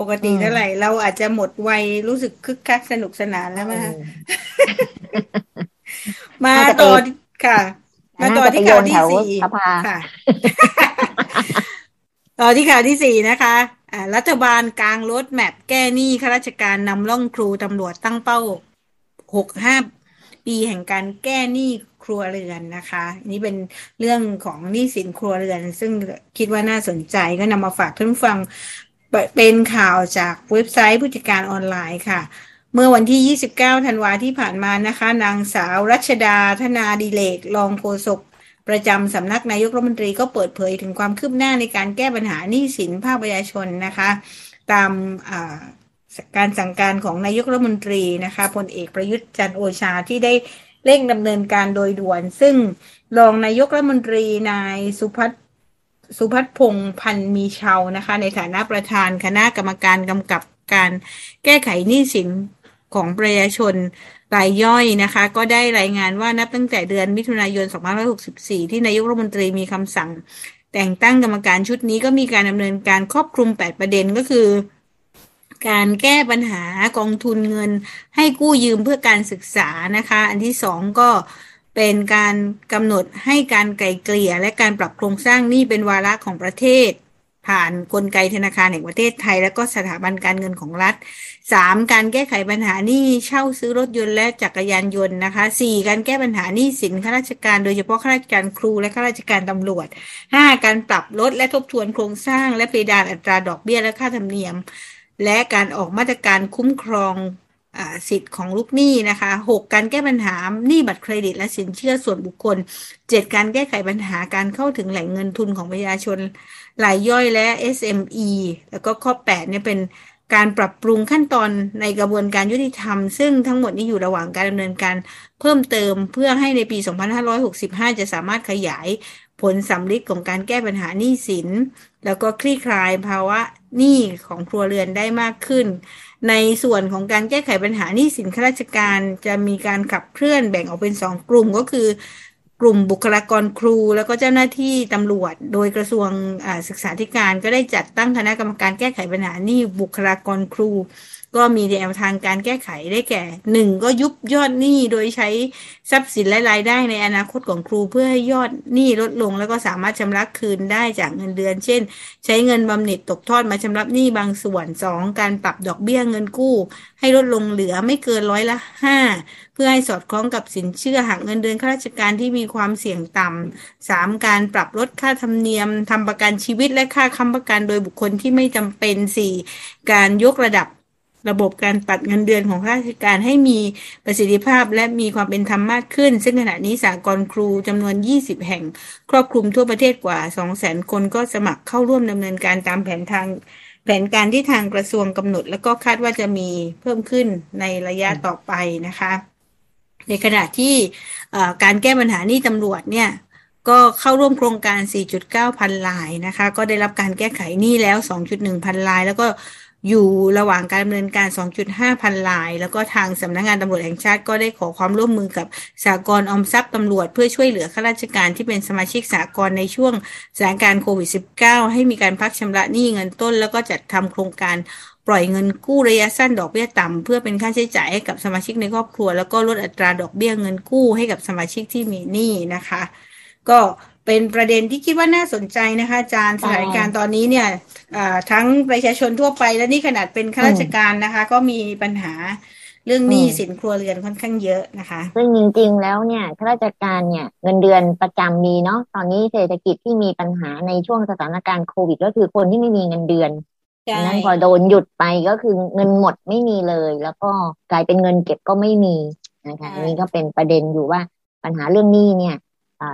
ปกติอืมเท่าไหร่ เราอาจจะหมดวัยรู้สึกคึกคักสนุกสนานแล้วมาอืมมาน่าจะไปต่อค่ะ มาต่อที่ข่าวที่น่าจะไปโยนแถวสี่สภาค่ะต่อที่ข่าวที่สี่นะคะอ่ารัฐบาลกลางรถแมพแก้หนี้ข้าราชการนำร่องครูตำรวจตั้งเป้าหกห้าปีแห่งการแก้หนี้ครัวเรือนนะคะ นี่เป็นเรื่องของหนี้สินครัวเรือน ซึ่งคิดว่าน่าสนใจก็นำมาฝากท่านผู้ฟัง เป็นข่าวจากเว็บไซต์ผู้จัดการออนไลน์ค่ะ เมื่อวันที่ 29 ธันวาที่ผ่านมานะคะ นางสาวรัชดาธนาดิเลกรองโฆษกประจำสำนักนายกรัฐมนตรีก็เปิดเผยถึงความคืบหน้าในการแก้ปัญหาหนี้สินภาคประชาชนนะคะ ตามการสั่งการของนายกรัฐมนตรีนะคะพลเอกประยุทธ์จันโอชาที่ได้เร่งดำเนินการโดยด่วน ซึ่งรองนายกรัฐมนตรีนายสุพัฒ สุพัฒน์พงษ์พันมีเชานะคะ ในฐานะประธานคณะกรรมการกำกับการแก้ไขหนี้สินของประชาชนรายย่อยนะคะ ก็ได้รายงานว่านับตั้งแต่เดือนมิถุนายน 2564 ที่นายกรัฐมนตรีมีคำสั่ง แต่งตั้งกรรมการชุดนี้ก็มีการดำเนินการครอบคลุม 8 ประเด็นก็คือ การแก้ปัญหากองทุนเงินให้กู้ยืมเพื่อการศึกษานะคะ อันที่สองก็ เป็นการกำหนดให้การไกลเกลี่ย และการปรับโครงสร้างหนี้เป็นวาระของประเทศ ผ่านนกลไกธนาคารแห่งประเทศไทย และก็สถาบันการเงินของรัฐสามการแก้ไขปัญหาหนี้เช่าซื้อรถยนต์และจักรยานยนต์นะคะสี่การแก้ปัญหาหนี้สินข้าราชการ โดยเฉพาะข้าราชการครูและข้าราชการตำรวจห้าการปรับลดและทบทวนโครงสร้าง และเพดานอัตราดอกเบี้ยและค่าธรรมเนียม และการออกมาตรการคุ้มครอง สิทธิ์ของลูกหนี้นะคะหกการแก้ปัญหาหนี้บัตรเครดิต และสินเชื่อส่วนบุคคลเจ็ดการแก้ไขปัญหาการเข้าถึงแหล่งเงินทุนของประชาชนรายย่อยและ SME แล้วก็ข้อ8เนี่ยเป็นการปรับปรุงขั้นตอนในกระบวนการยุติธรรม ซึ่งทั้งหมดนี้อยู่ระหว่างการดำเนินการเพิ่มเติมเพื่อให้ในปี 2565 จะสามารถขยายผลสำลิดของการแก้ปัญหาหนี้สิน แล้วก็คลี่คลายภาวะหนี้ของครัวเรือนได้มากขึ้น ในส่วนของการแก้ไขปัญหานี้สินข้าราชการจะมีการขับเคลื่อนแบ่งออกเป็นสองกลุ่มก็คือกลุ่มบุคลากรครู แล้วก็เจ้าหน้าที่ตำรวจ โดยกระทรวงศึกษาธิการก็ได้จัดตั้งคณะกรรมการแก้ไขปัญหานี้บุคลากรครู ก็มีแนวทางการแก้ไขได้แก่หนึ่งก็ยุบยอดหนี้โดยใช้ทรัพย์สินและรายได้ในอนาคตของครูเพื่อให้ยอดหนี้ลดลง แล้วก็สามารถชำระคืนได้จากเงินเดือน เช่น ใช้เงินบำเหน็จตกทอดมาชำระหนี้บางส่วนสองการปรับดอกเบี้ยเงินกู้ ให้ลดลงเหลือไม่เกินร้อยละห้าเพื่อให้สอดคล้องกับสินเชื่อหักเงินเดือนข้าราชการที่มีความเสี่ยงต่ำสามการปรับลดค่าธรรมเนียมทำประกันชีวิตและค่าค้ำประกันโดยบุคคลที่ไม่จำเป็นสี่การยกระดับ ระบบการปัดเงินเดือนของข้าราชการให้มีประสิทธิภาพและมีความเป็นธรรมมากขึ้น ซึ่งขณะนี้สากลครูจำนวน 20 แห่ง ครอบคลุมทั่วประเทศกว่า 200,000 คนก็สมัครเข้าร่วมดำเนินการตามแผนทางแผนการที่ทางกระทรวงกำหนด แล้วก็คาดว่าจะมีเพิ่มขึ้นในระยะต่อไปนะคะ ในขณะที่การแก้ปัญหานี้ตำรวจเนี่ยก็เข้าร่วมโครงการ 4.9 พันลายนะคะ ก็ได้รับการแก้ไขหนี้แล้ว 2.1 พันลาย แล้วก็ อยู่ระหว่างการดำเนินการ 2.5 พันลาย แล้วก็ทางสำนักงงานตำรวจแห่งชาติก็ได้ขอความร่วมมือกับสากลออมทรัพย์ตำรวจ เพื่อช่วยเหลือข้าราชการที่เป็นสมาชิกสากลในช่วงสถานการณ์โควิด -19 ให้มีการพักชำระหนี้เงินต้น แล้วก็จัดทำโครงการปล่อยเงินกู้ระยะสั้นดอกเบี้ยต่ำเพื่อเป็นค่าใช้จ่ายให้กับสมาชิกในครอบครัว แล้วก็ลดอัตราดอกเบี้ยเงินกู้ให้กับสมาชิกที่มีหนี้นะคะ ก็ เป็นประเด็นที่คิดว่าน่าสนใจนะคะอาจารย์สถานการณ์ตอนนี้เนี่ยทั้งประชาชนทั่วไปและนี่ขนาดเป็นข้าราชการนะคะ ก็มีปัญหาเรื่องหนี้สินครัวเรือนค่อนข้างเยอะนะคะซึ่งจริงๆแล้วเนี่ยข้าราชการเนี่ยเงินเดือนประจำมีเนาะตอนนี้เศรษฐกิจที่มีปัญหาในช่วงสถานการณ์โควิด ก็คือคนที่ไม่มีเงินเดือนนั้นพอโดนหยุดไปก็คือเงินหมดไม่มีเลย แล้วก็กลายเป็นเงินเก็บก็ไม่มีนะคะนี่ก็เป็นประเด็นอยู่ว่าปัญหาเรื่องหนี้เนี่ย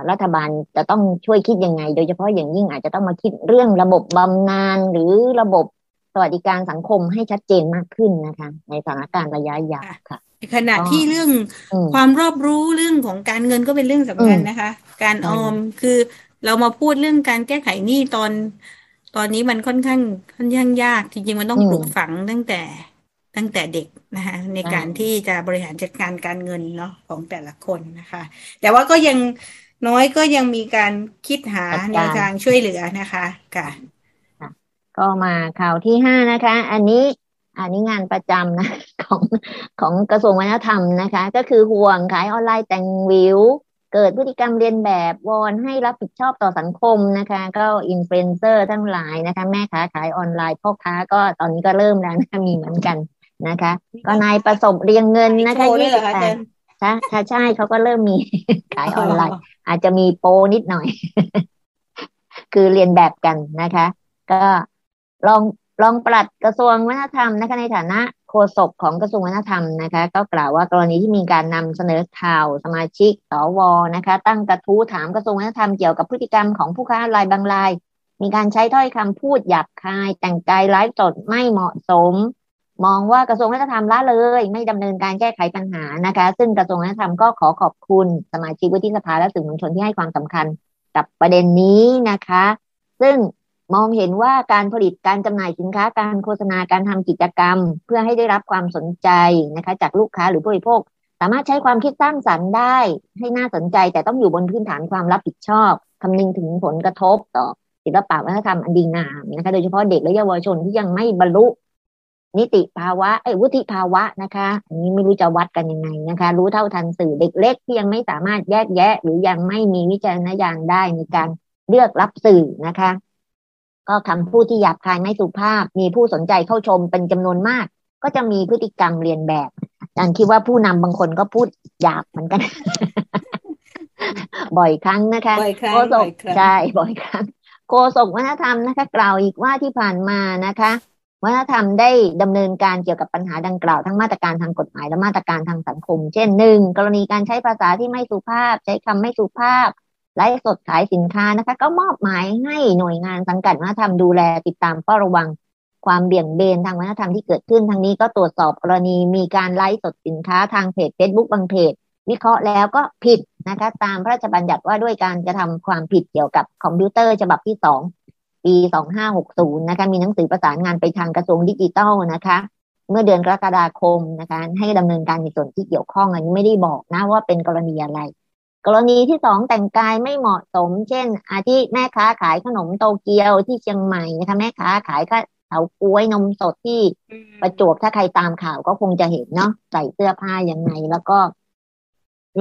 รัฐบาลจะต้องช่วยคิดยังไง โดยเฉพาะอย่างยิ่งอาจจะต้องมาคิดเรื่องระบบบำนาญหรือระบบสวัสดิการสังคมให้ชัดเจนมากขึ้นนะคะ ในสถานการณ์ระยะยาวค่ะขณะที่เรื่องความรอบรู้เรื่องของการเงินก็เป็นเรื่องสำคัญนะคะ การออมคือเรามาพูดเรื่องการแก้ไขหนี้ตอน ตอนนี้มันค่อนข้างค่อนข้างยากจริงๆมันต้องปลูกฝังตั้งแต่ตั้งแต่เด็กนะคะในการที่จะบริหารจัดการการเงินเนาะของแต่ละคนนะคะ แต่ว่าก็ยัง น้อยก็ยังมีการคิดหาแนวทางช่วยเหลือนะคะค่ะก็มาข่าวที่ห้านะคะ อันนี้อันนี้งานประจำนะของของกระทรวงวัฒนธรรมนะคะ ก็คือห่วงขายออนไลน์แต่งวาบหวิว เกิดพฤติกรรมเลียนแบบวอนให้รับผิดชอบต่อสังคมนะคะ ก็อินฟลูเอนเซอร์ทั้งหลายนะคะ แม่ค้าขายออนไลน์พ่อค้าก็ตอนนี้ก็เริ่มแล้วนะมีเหมือนกันนะคะ ก็นายประสบเรียงเงินนะคะยี่สิบแปด ใช่ใช่เขาก็เริ่มมีขายออนไลน์ อาจจะมีโปนิดหน่อย คือเรียนแบบกันนะคะ ก็ลองลองปลัดกระทรวงวัฒนธรรมนะคะในฐานะโฆษกของกระทรวงวัฒนธรรมนะคะก็กล่าวว่ากรณีที่มีการนำเสนอข่าวสมาชิกสวนะคะ ตั้งกระทู้ถามกระทรวงวัฒนธรรมเกี่ยวกับพฤติกรรมของผู้ค้ารายบางราย มีการใช้ถ้อยคำพูดหยาบคาย แต่งกายไลฟ์สดไม่เหมาะสม มองว่ากระทรวงวัฒนธรรมละเลย ไม่ดำเนินการแก้ไขปัญหานะคะ ซึ่งกระทรวงวัฒนธรรมก็ขอขอบคุณสมาชิกวุฒิสภาและสื่อมวลชนที่ให้ความสำคัญกับประเด็นนี้นะคะ ซึ่งมองเห็นว่าการผลิตการจำหน่ายสินค้าการโฆษณาการทำกิจกรรม เพื่อให้ได้รับความสนใจนะคะ จากลูกค้าหรือผู้บริโภค สามารถใช้ความคิดสร้างสรรค์ได้ ให้น่าสนใจ แต่ต้องอยู่บนพื้นฐานความรับผิดชอบคำนึงถึงผลกระทบต่อศิลปะวัฒนธรรมอันดีงามนะคะ โดยเฉพาะเด็กและเยาวชนที่ยังไม่บรรลุ นิติภาวะไอ้วุฒิภาวะนะคะ อันนี้ไม่รู้จะวัดกันยังไงนะคะ รู้เท่าทันสื่อเด็กเล็กที่ยังไม่สามารถแยกแยะ หรือยังไม่มีวิจารณญาณได้ในการเลือกรับสื่อนะคะ ก็คำพูดที่หยาบคายไม่สุภาพ มีผู้สนใจเข้าชมเป็นจำนวนมาก ก็จะมีพฤติกรรมเรียนแบบอาจารย์คิดว่าผู้นำบางคนก็พูดหยาบเหมือนกัน บ่อยครั้งนะคะโฆษกใช่บ่อยครั้งโฆษกวัฒนธรรมนะคะ กล่าวอีกว่าที่ผ่านมานะคะ วัฒนธรรมได้ดำเนินการเกี่ยวกับปัญหาดังกล่าวทั้งมาตรการทางกฎหมายและมาตรการทางสังคม เช่นหนึ่งกรณีการใช้ภาษาที่ไม่สุภาพ ใช้คำไม่สุภาพไลฟ์สดขายสินค้านะคะ ก็มอบหมายให้หน่วยงานสังกัดวัฒนธรรมดูแลติดตามเฝ้าระวังความเบี่ยงเบนทางวัฒนธรรมที่เกิดขึ้นทางนี้ก็ตรวจสอบกรณีมีการไลฟ์สดสินค้าทางเพจเฟซบุ๊กบางเพจ วิเคราะห์แล้วก็ผิดนะคะ ตามพระราชบัญญัติว่าด้วยการกระทำความผิดเกี่ยวกับคอมพิวเตอร์ฉบับที่สอง ปี 2560 นะคะ มีหนังสือประสานงานไปทางกระทรวงดิจิทัลนะคะ เมื่อเดือนกรกฎาคมนะคะ ให้ดำเนินการในส่วนที่เกี่ยวข้องอันนี้ไม่ได้บอกนะว่าเป็นกรณีอะไร กรณีที่สองแต่งกายไม่เหมาะสม เช่น อาทิแม่ค้าขายขนมโตเกียวที่เชียงใหม่นะคะแม่ค้าขายเฉาก้วยนมสดที่ประจวบถ้าใครตามข่าวก็คงจะเห็นเนาะใส่เสื้อผ้ายังไงแล้วก็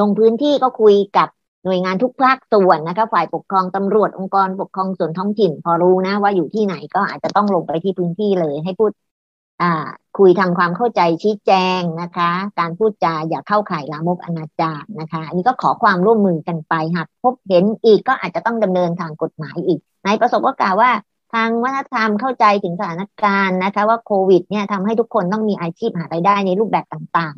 ลงพื้นที่ก็คุยกับ หน่วยงานทุกภาคส่วนนะคะ ฝ่ายปกครองตำรวจองค์กรปกครองส่วนท้องถิ่น พอรู้นะ ว่าอยู่ที่ไหนก็อาจจะต้องลงไปที่พื้นที่เลย ให้พูด อ่า คุยทำความเข้าใจชี้แจงนะคะ การพูดจาอย่าเข้าข่ายลามกอนาจารนะคะ อันนี้ก็ขอความร่วมมือกันไปหากพบเห็นอีกก็อาจจะต้องดำเนินทางกฎหมายอีกในประสบก็กล่าวว่าทางวัฒนธรรมเข้าใจถึงสถานการณ์นะคะ ว่าโควิดเนี่ยทำให้ทุกคนต้องมีอาชีพหารายได้ในรูปแบบต่าง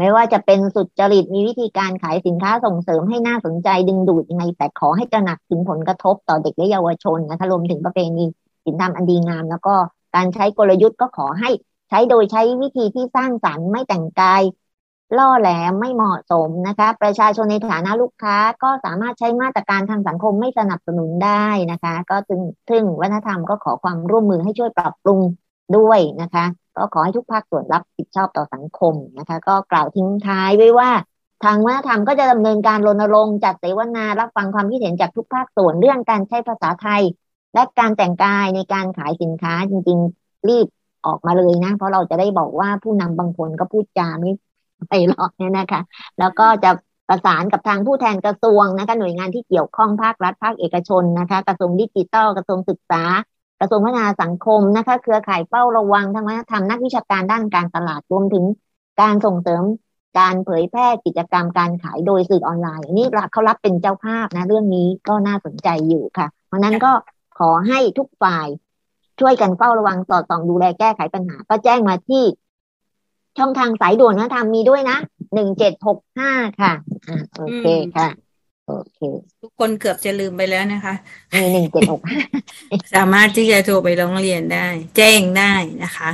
ไม่ว่าจะเป็นสุดจริตมีวิธีการขายสินค้าส่งเสริมให้น่าสนใจดึงดูดยังไง แต่ขอให้ตระหนักถึงผลกระทบต่อเด็กและเยาวชนนะคะรวมถึงประเพณีสินธรรมอันดีงาม แล้วก็การใช้กลยุทธ์ก็ขอให้ใช้โดยใช้วิธีที่สร้างสรรค์ไม่แต่งกาย ล่อแหลมไม่เหมาะสมนะคะ ประชาชนในฐานะลูกค้าก็สามารถใช้มาตรการทางสังคมไม่สนับสนุนได้นะคะ ก็ถึงถึงวัฒนธรรมก็ขอความร่วมมือให้ช่วยปรับปรุงด้วยนะคะ ก็ขอให้ทุกภาคส่วนรับผิดชอบต่อสังคมนะคะ ก็กล่าวทิ้งท้ายไว้ว่า ทางวัฒนธรรมก็จะดำเนินการรณรงค์จัดเสวนารับฟังความคิดเห็นจากทุกภาคส่วนเรื่องการใช้ภาษาไทย และการแต่งกายในการขายสินค้าจริง ๆ รีบออกมาเลยนะ เพราะเราจะได้บอกว่าผู้นำบางคนก็พูดจาไม่ไปหรอกเนี่ยนะคะ แล้วก็จะประสานกับทางผู้แทนกระทรวงนะคะหน่วยงานที่เกี่ยวข้องภาครัฐภาคเอกชนนะคะ กระทรวงดิจิทัลกระทรวงศึกษา กระทรวงพัฒนาสังคมนะคะ เครือข่ายเฝ้าระวังทางวัฒนธรรมนักวิชาการด้านการตลาดรวมถึงการส่งเสริมการเผยแพร่กิจกรรมการขายโดยสื่อออนไลน์นี่เขารับเป็นเจ้าภาพนะ เรื่องนี้ก็น่าสนใจอยู่ค่ะ เพราะนั้นก็ขอให้ทุกฝ่ายช่วยกันเฝ้าระวังสอดส่องดูแลแก้ไขปัญหา ก็แจ้งมาที่ ช่องทางสายด่วนนะทำมีด้วยนะหนึ่งเจ็ดหกห้าค่ะอ่าโอเคค่ะ โอเค ทุกคนเกือบจะลืมไปแล้วนะคะมีหนึ่งเจ็ดหกห้าสามารถที่จะโทรไปร้องเรียนได้ แจ้งได้นะคะ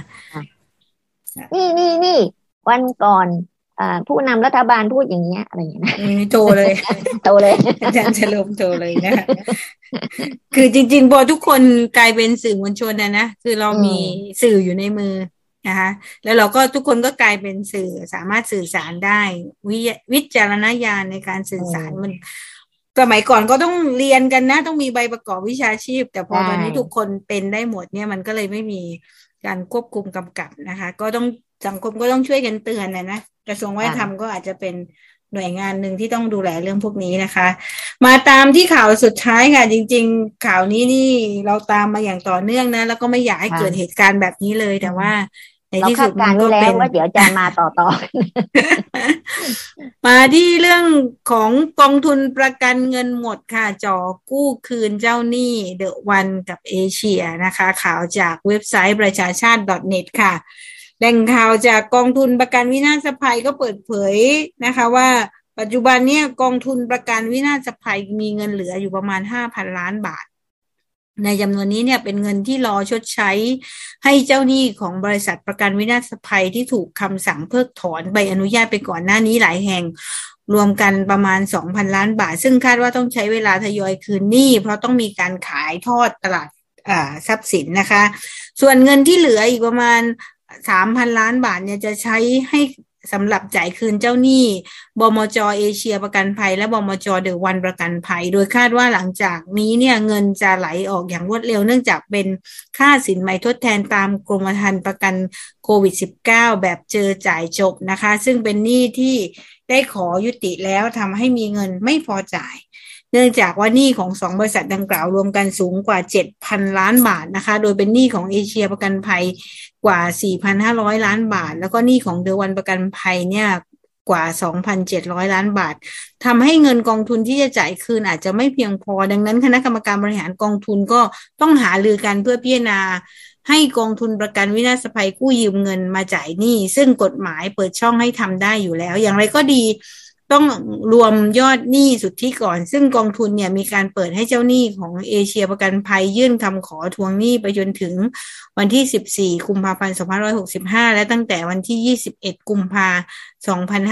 นี่นี่นี่วันก่อนอผู้นำรัฐบาลพูดอย่างเงี้ยอะไรอย่างเงี้ยโทรเลยโทรเลยอาจารย์ฉลมโทรเลยนะคะคือจริง ๆ พอทุกคนกลายเป็นสื่อมวลชนนะนะคือเรามีสื่ออยู่ในมือ นะคะแล้วเราก็ทุกคนก็กลายเป็นสื่อสามารถสื่อสารได้ วิวิจารณญาณในการสื่อสารมัน สมัยก่อนก็ต้องเรียนกันนะ ต้องมีใบประกอบวิชาชีพ แต่พอตอนนี้ทุกคนเป็นได้หมดเนี่ยมันก็เลยไม่มีการควบคุมกำกับนะคะ ก็ต้องสังคมก็ต้องช่วยกันเตือนนะนะกระทรวงวัฒนธรรมก็อาจจะเป็นหน่วยงานหนึ่งที่ต้องดูแลเรื่องพวกนี้นะคะ มาตามที่ข่าวสุดท้ายค่ะ จริง ๆ ข่าวนี้นี่เราตามมาอย่างต่อเนื่องนะ แล้วก็ไม่อยากให้เกิดเหตุการณ์แบบนี้เลย แต่ว่า ในที่สุดมันก็เป็นว่าเดี๋ยวจะมาต่อต่อมาที่เรื่องของกองทุนประกันเงินหมดค่ะจ่อกู้คืนเจ้าหนี้เดอะวันกับเอเชียนะคะ ข่าวจากเว็บไซต์ประชาชาติ .net ค่ะแหล่งข่าวจากกองทุนประกันวินาศภัยก็เปิดเผยนะคะว่าปัจจุบันเนี่ยกองทุนประกันวินาศภัยมีเงินเหลืออยู่ประมาณห้าพันล้านบาท ในจำนวนนี้เนี่ยเป็นเงินที่รอชดใช้ ให้เจ้าหนี้ของบริษัทประกันวินาศภัยที่ถูกคำสั่งเพิกถอนใบอนุญาตไปก่อนหน้านี้หลายแห่งรวมกันประมาณ 2,000 ล้านบาท ซึ่งคาดว่าต้องใช้เวลาทยอยคืนหนี้ เพราะต้องมีการขายทอดตลาดทรัพย์สินนะคะ ส่วนเงินที่เหลืออีกประมาณ 3,000 ล้านบาทเนี่ยจะใช้ให้ สำหรับจ่ายคืนเจ้าหนี้บมจเอเชียประกันภัย และบมจเดอะวันประกันภัย โดยคาดว่าหลังจากนี้เนี่ยเงินจะไหลออกอย่างรวดเร็วเนื่องจากเป็นค่าสินไหมทดแทนตามกรมธรรม์ประกันโควิด -19 แบบเจอจ่ายจบนะคะ ซึ่งเป็นหนี้ที่ได้ขอยุติแล้วทำให้มีเงินไม่พอจ่ายเนื่องจากว่าหนี้ของสองบริษัทดังกล่าวรวมกันสูงกว่า 7,000 ล้านบาทนะคะ โดยเป็นหนี้ของเอเชียประกันภัย กว่า 4,500 ล้านบาท แล้วก็หนี้ของเดวันประกันภัยเนี่ยกว่า 2,700 ล้านบาททำให้เงินกองทุนที่จะจ่ายคืนอาจจะไม่เพียงพอ ดังนั้นคณะกรรมการบริหารกองทุนก็ต้องหาลือกันเพื่อพิจารณา ให้กองทุนประกันวินาศภัยกู้ยืมเงินมาจ่ายหนี้ ซึ่งกฎหมายเปิดช่องให้ทำได้อยู่แล้ว อย่างไรก็ดี ต้องรวมยอดหนี้สุทธิก่อน ซึ่งกองทุนเนี่ยมีการเปิดให้เจ้าหนี้ของเอเชียประกันภัยยื่นคำขอทวงหนี้ไปจนถึงวันที่ 14 กุมภาพันธ์ 2565 และตั้งแต่วันที่ 21 กุมภาพันธ์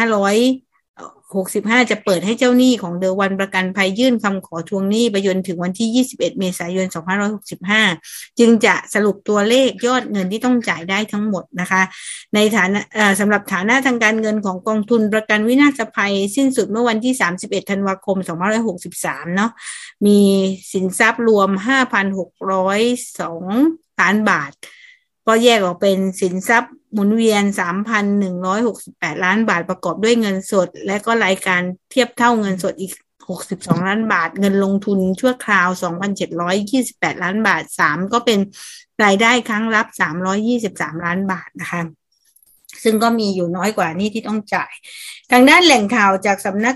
2500หกสิบห้าจะเปิดให้เจ้าหนี้ของเดอวันประกันภัยยื่นคำขอทวงหนี้ไปจนถึงวันที่ยี่สิบเอ็ดเมษายนสองพันร้อยหกสิบห้าจึงจะสรุปตัวเลขยอดเงินที่ต้องจ่ายได้ทั้งหมดนะคะ ในฐานะสำหรับฐานะทางการเงินของกองทุนประกันวินาศภัย สิ้นสุดเมื่อวันที่สามสิบเอ็ดธันวาคมสองพันร้อยหกสิบสามเนาะมีสินทรัพย์รวมห้าพันหกร้อยสองล้านบาท ก็แยกออกเป็นสินทรัพย์หมุนเวียน 3,168 ล้านบาทประกอบด้วยเงินสด และก็รายการเทียบเท่าเงินสดอีก 62 ล้านบาท เงินลงทุนชั่วคราว 2,728 ล้านบาท 3 ก็เป็นรายได้ครั้งรับ 323 ล้านบาทนะคะซึ่งก็มีอยู่น้อยกว่านี่ที่ต้องจ่าย ทางด้านแหล่งข่าวจากสำนัก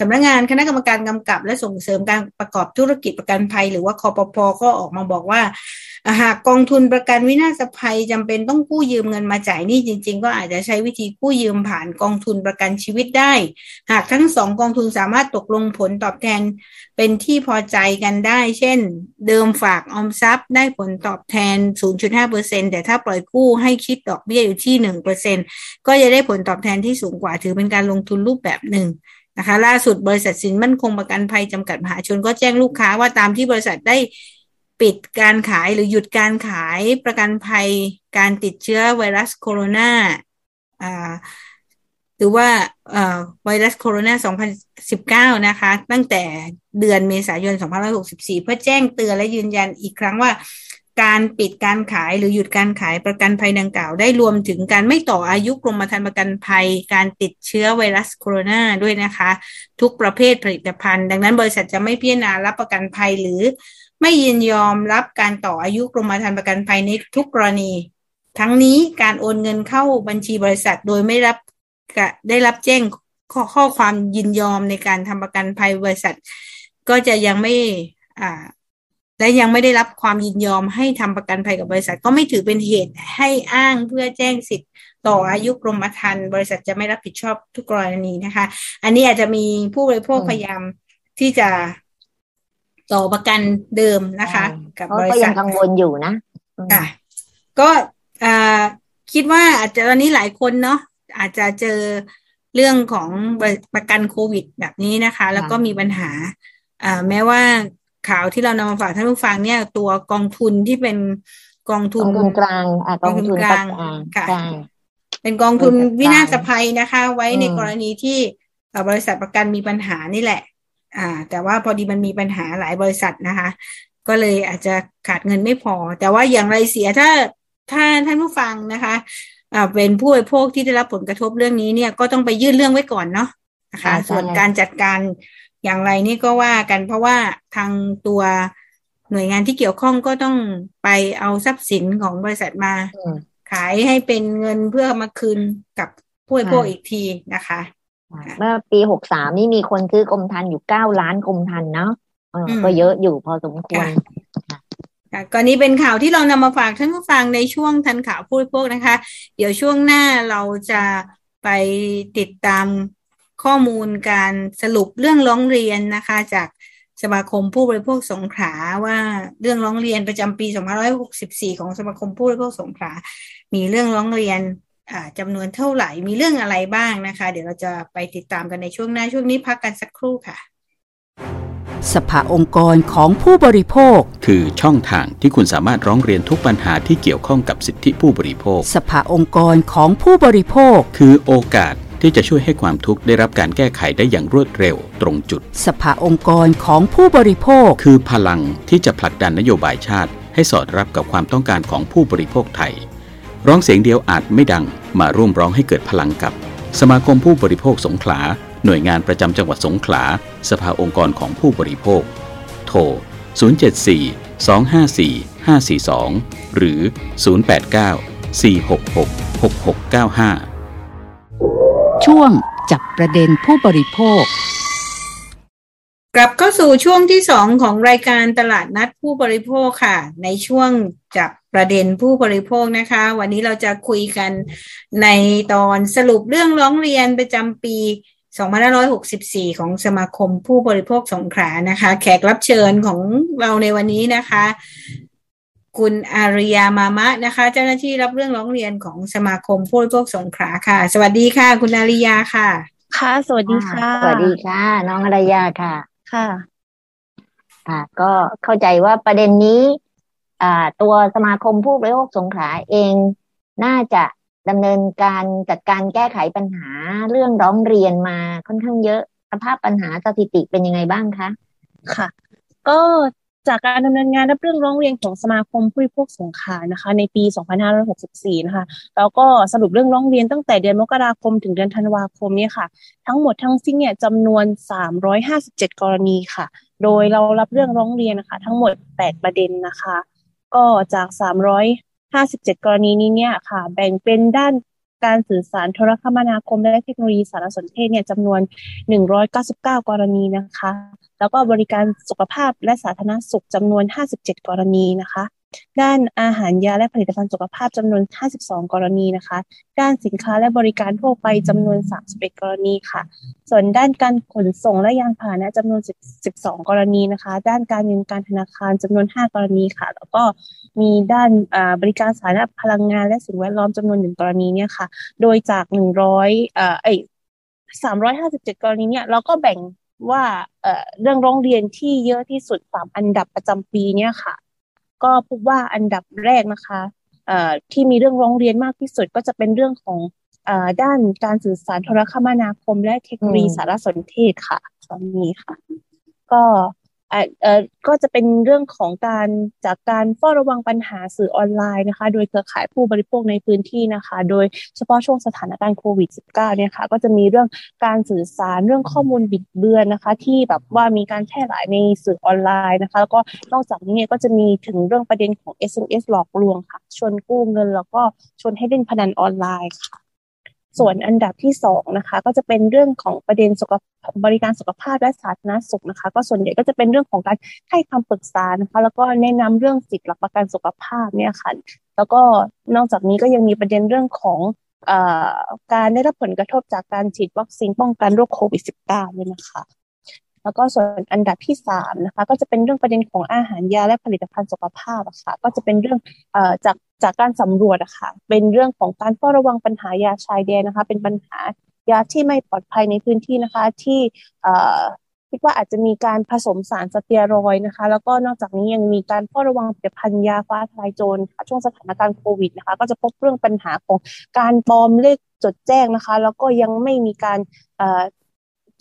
สำนักงานคณะกรรมการกำกับ และส่งเสริมการประกอบธุรกิจประกันภัย หรือว่าคอปพก็ออกมาบอกว่า หากกองทุนประกันวินาศภัยจำเป็นต้องกู้ยืมเงินมาจ่ายหนี้จริง ๆ ก็อาจจะใช้วิธีกู้ยืมผ่านกองทุนประกันชีวิตได้ หากทั้งสองกองทุนสามารถตกลงผลตอบแทนเป็นที่พอใจกันได้ เช่น เดิมฝากออมทรัพย์ ได้ผลตอบแทน 0.5%แต่ถ้าปล่อยกู้ให้คิดดอกเบี้ยอยู่ที่ 1%ก็จะได้ผลตอบแทนที่สูงกว่าถือเป็นการลงทุนรูปแบบหนึ่งนะคะล่าสุดบริษัทสินมั่นคงประกันภัยจำกัดมหาชนก็แจ้งลูกค้าว่าตามที่บริษัทได้ ปิดการขายหรือหยุดการขายประกันภัยการติดเชื้อไวรัสโคโรนาหรือว่าไวรัสโคโรนา2019 นะคะ ตั้งแต่เดือนเมษายน 2564 เพื่อแจ้งเตือนและยืนยันอีกครั้งว่า การปิดการขายหรือหยุดการขายประกันภัยดังกล่าว ได้รวมถึงการไม่ต่ออายุกรมธรรม์ประกันภัย การติดเชื้อไวรัสโคโรนาด้วยนะคะ ทุกประเภทผลิตภัณฑ์ ดังนั้นบริษัทจะไม่พิจารณารับประกันภัยหรือ ไม่ยินยอมรับการต่ออายุกรมธรรม์ประกันภัยในทุกกรณี ทั้งนี้การโอนเงินเข้าบัญชีบริษัทโดยไม่รับได้รับแจ้งข้อขอความยินยอมในการทำประกันภัยบริษัท ก็จะยังไม่อ่า และยังไม่ได้รับความยินยอมให้ทำประกันภัยกับบริษัท ก็ไม่ถือเป็นเหตุให้อ้างเพื่อแจ้งสิทธิ์ต่ออายุกรมธรรม์บริษัทจะไม่รับผิดชอบทุกกรณีนะคะ อันนี้อาจจะมีผู้บริโภคพยายามที่จะต่อประกันเดิมนะคะ กับบริษัทก็ยังกังวลอยู่นะค่ะก็คิดว่าอาจจะตอนนี้หลายคนเนาะอาจจะเจอเรื่องของประกันโควิดแบบนี้นะคะ แล้วก็มีปัญหาแม้ว่า ข่าวที่เรานำมาฝากท่านผู้ฟังเนี่ย ตัวกองทุนที่เป็นกองทุนกลางกองทุนกลางค่ะเป็นกองทุนวินาศภัยนะคะ ไว้ในกรณีที่บริษัทประกันมีปัญหานี่แหละ อ่า แต่ว่าพอดีมันมีปัญหาหลายบริษัทนะคะ ก็เลยอาจจะขาดเงินไม่พอ แต่ว่าอย่างไรเสียถ้าถ้าท่านผู้ฟังนะคะอ่าเป็นผู้บริโภคที่ได้รับผลกระทบเรื่องนี้เนี่ยก็ต้องไปยื่นเรื่องไว้ก่อนเนาะนะคะ ส่วนการจัดการ อย่างไรนี่ก็ว่ากันเพราะว่าทางตัวหน่วยงานที่เกี่ยวข้องก็ต้องไปเอาทรัพย์สินของบริษัทมา ขายให้เป็นเงินเพื่อมาคืนกับผู้บริโภคอีกทีนะคะเมื่อปีหกสามนี่มีคนซื้อกรมธรรม์อยู่เก้าล้านกรมธรรม์เนาะก็เยอะอยู่พอสมควรก่อนนี้เป็นข่าวที่เรานำมาฝากท่านผู้ฟังในช่วงทันข่าวพูดพวกนะคะ เดี๋ยวช่วงหน้าเราจะไปติดตาม ข้อมูลการสรุปเรื่องร้องเรียนนะคะจากสมาคมผู้บริโภคสงขลาว่าเรื่องร้องเรียนประจำปี 2564 ของสมาคมผู้บริโภคสงขลามีเรื่องร้องเรียนจำนวนเท่าไหร่ มีเรื่องอะไรบ้างนะคะ เดี๋ยวเราจะไปติดตามกันในช่วงหน้า ช่วงนี้พักกันสักครู่ค่ะ สภาองค์กรของผู้บริโภค คือช่องทางที่คุณสามารถร้องเรียนทุกปัญหาที่เกี่ยวข้องกับสิทธิผู้บริโภค สภาองค์กรของผู้บริโภค คือโอกาส ที่จะช่วยให้ความทุกข์ได้รับการแก้ไขได้อย่างรวดเร็วตรงจุด สภาองค์กรของผู้บริโภค คือพลังที่จะผลักดันนโยบายชาติ ให้สอดรับกับความต้องการของผู้บริโภคไทย ร้องเสียงเดียวอาจไม่ดัง มาร่วมร้องให้เกิดพลังกับ สมาคมผู้บริโภคสงขลา หน่วยงานประจำจังหวัดสงขลา สภาองค์กรของผู้บริโภค โทร 074 254 542 หรือ 089 466 6695 ช่วงจับประเด็นผู้บริโภค กลับเข้าสู่ช่วงที่สองของรายการตลาดนัดผู้บริโภคค่ะ ในช่วงจับประเด็นผู้บริโภคนะคะ วันนี้เราจะคุยกันในตอนสรุปเรื่องร้องเรียนประจำปี2564 ของสมาคมผู้บริโภคสงขลานะคะ แขกรับเชิญของเราในวันนี้นะคะ คุณอารยามามะนะคะ เจ้าหน้าที่รับเรื่องร้องเรียนของสมาคมผู้บริโภคสงขลาค่ะ สวัสดีค่ะ คุณอารยาค่ะ ค่ะ สวัสดีค่ะ สวัสดีค่ะ น้องอารยาค่ะ ค่ะ ค่ะ ก็เข้าใจว่าประเด็นนี้ตัวสมาคมผู้บริโภคสงขลาเองน่าจะดำเนินการจัดการแก้ไขปัญหาเรื่องร้องเรียนมาค่อนข้างเยอะสภาพปัญหาสถิติเป็นยังไงบ้างคะ ค่ะ ก็ จากการดำเนินงานรับเรื่องร้องเรียนของสมาคมผู้บริโภคสงขลานะคะ ในปี 2564 นะคะ แล้วก็สรุปเรื่องร้องเรียนตั้งแต่เดือนมกราคมถึงเดือนธันวาคมเนี่ยค่ะ ทั้งหมดทั้งสิ้นเนี่ยจำนวน 357 กรณีค่ะ โดยเรารับเรื่องร้องเรียนนะคะ ทั้งหมด 8 ประเด็นนะคะ ก็จาก 357 กรณีนี้เนี่ยค่ะ แบ่งเป็นด้าน การสื่อสารโทรคมนาคมและเทคโนโลยีสารสนเทศเนี่ยจำนวน 199 กรณีนะคะ แล้วก็บริการสุขภาพและสาธารณสุขจำนวน 57 กรณีนะคะ ด้านอาหารยาและผลิตภัณฑ์สุขภาพจำนวน 52 กรณีนะคะ ด้านสินค้าและบริการทั่วไปจำนวน 31 กรณีค่ะ ส่วนด้านการขนส่งและยานพาหนะจำนวน 12 กรณีนะคะ ด้านการเงินการธนาคารจำนวน 5 กรณีค่ะ แล้วก็มีด้านบริการสาธารณพลังงานและสิ่งแวดล้อมจำนวนหนึ่งกรณีเนี่ยค่ะ โดยจาก 100เอ่อไอ357 กรณีเนี่ยเราก็แบ่งว่าเอ่อเรื่องร้องเรียนที่เยอะที่สุดสามอันดับประจำปีเนี่ยค่ะ ก็พบว่าอันดับแรกนะคะที่มีเรื่องร้องเรียนมากที่สุดก็จะเป็นเรื่องของด้านการสื่อสารโทรคมนาคม และเทคโนโลยีสารสนเทศค่ะตอนนี้ค่ะ ก็ ก็จะเป็นเรื่องของการจากการเฝ้าระวังปัญหาสื่อออนไลน์นะคะ โดยเครือข่ายผู้บริโภคในพื้นที่นะคะ โดยเฉพาะช่วงสถานการณ์โควิด -19 เนี่ยค่ะก็จะมีเรื่องการสื่อสารเรื่องข้อมูลบิดเบือนนะคะ ที่แบบว่ามีการแพร่หลายในสื่อออนไลน์นะคะ แล้วก็นอกจากนี้เนี่ยก็จะมีถึงเรื่องประเด็นของ SMS หลอกลวงค่ะ ชวนกู้เงิน แล้วก็ชวนให้เล่นพนันออนไลน์ค่ะ ส่วนอันดับที่สองนะคะก็จะเป็นเรื่องของประเด็นสุขบริการสุขภาพและสาธารณสุขนะคะ ก็ส่วนใหญ่ก็จะเป็นเรื่องของการให้คำปรึกษานะคะ แล้วก็แนะนำเรื่องสิทธิหลักประกันสุขภาพเนี่ยค่ะแล้วก็นอกจากนี้ก็ยังมีประเด็นเรื่องของอการได้รับผลกระทบจากการฉีดวัคซีนป้องกันโรคโควิด -19 ด้วยนะคะแล้วก็ส่วนอันดับที่สามนะคะก็จะเป็นเรื่องประเด็นของอาหารยาและผลิตภัณฑ์สุขภาพอะค่ะก็จะเป็นเรื่องเอ่อจาก จากการสำรวจอะค่ะเป็นเรื่องของการเฝ้าระวังปัญหายาชายแดนนะคะ เป็นปัญหายาที่ไม่ปลอดภัยในพื้นที่นะคะ ที่คิดว่าอาจจะมีการผสมสารสเตียรอยนะคะ แล้วก็นอกจากนี้ยังมีการเฝ้าระวังผลิตภัณฑ์ยาฟ้าทลายโจรช่วงสถานการณ์โควิดนะคะ ก็จะพบเรื่องปัญหาของการปลอมเลขจดแจ้งนะคะ แล้วก็ยังไม่มีการ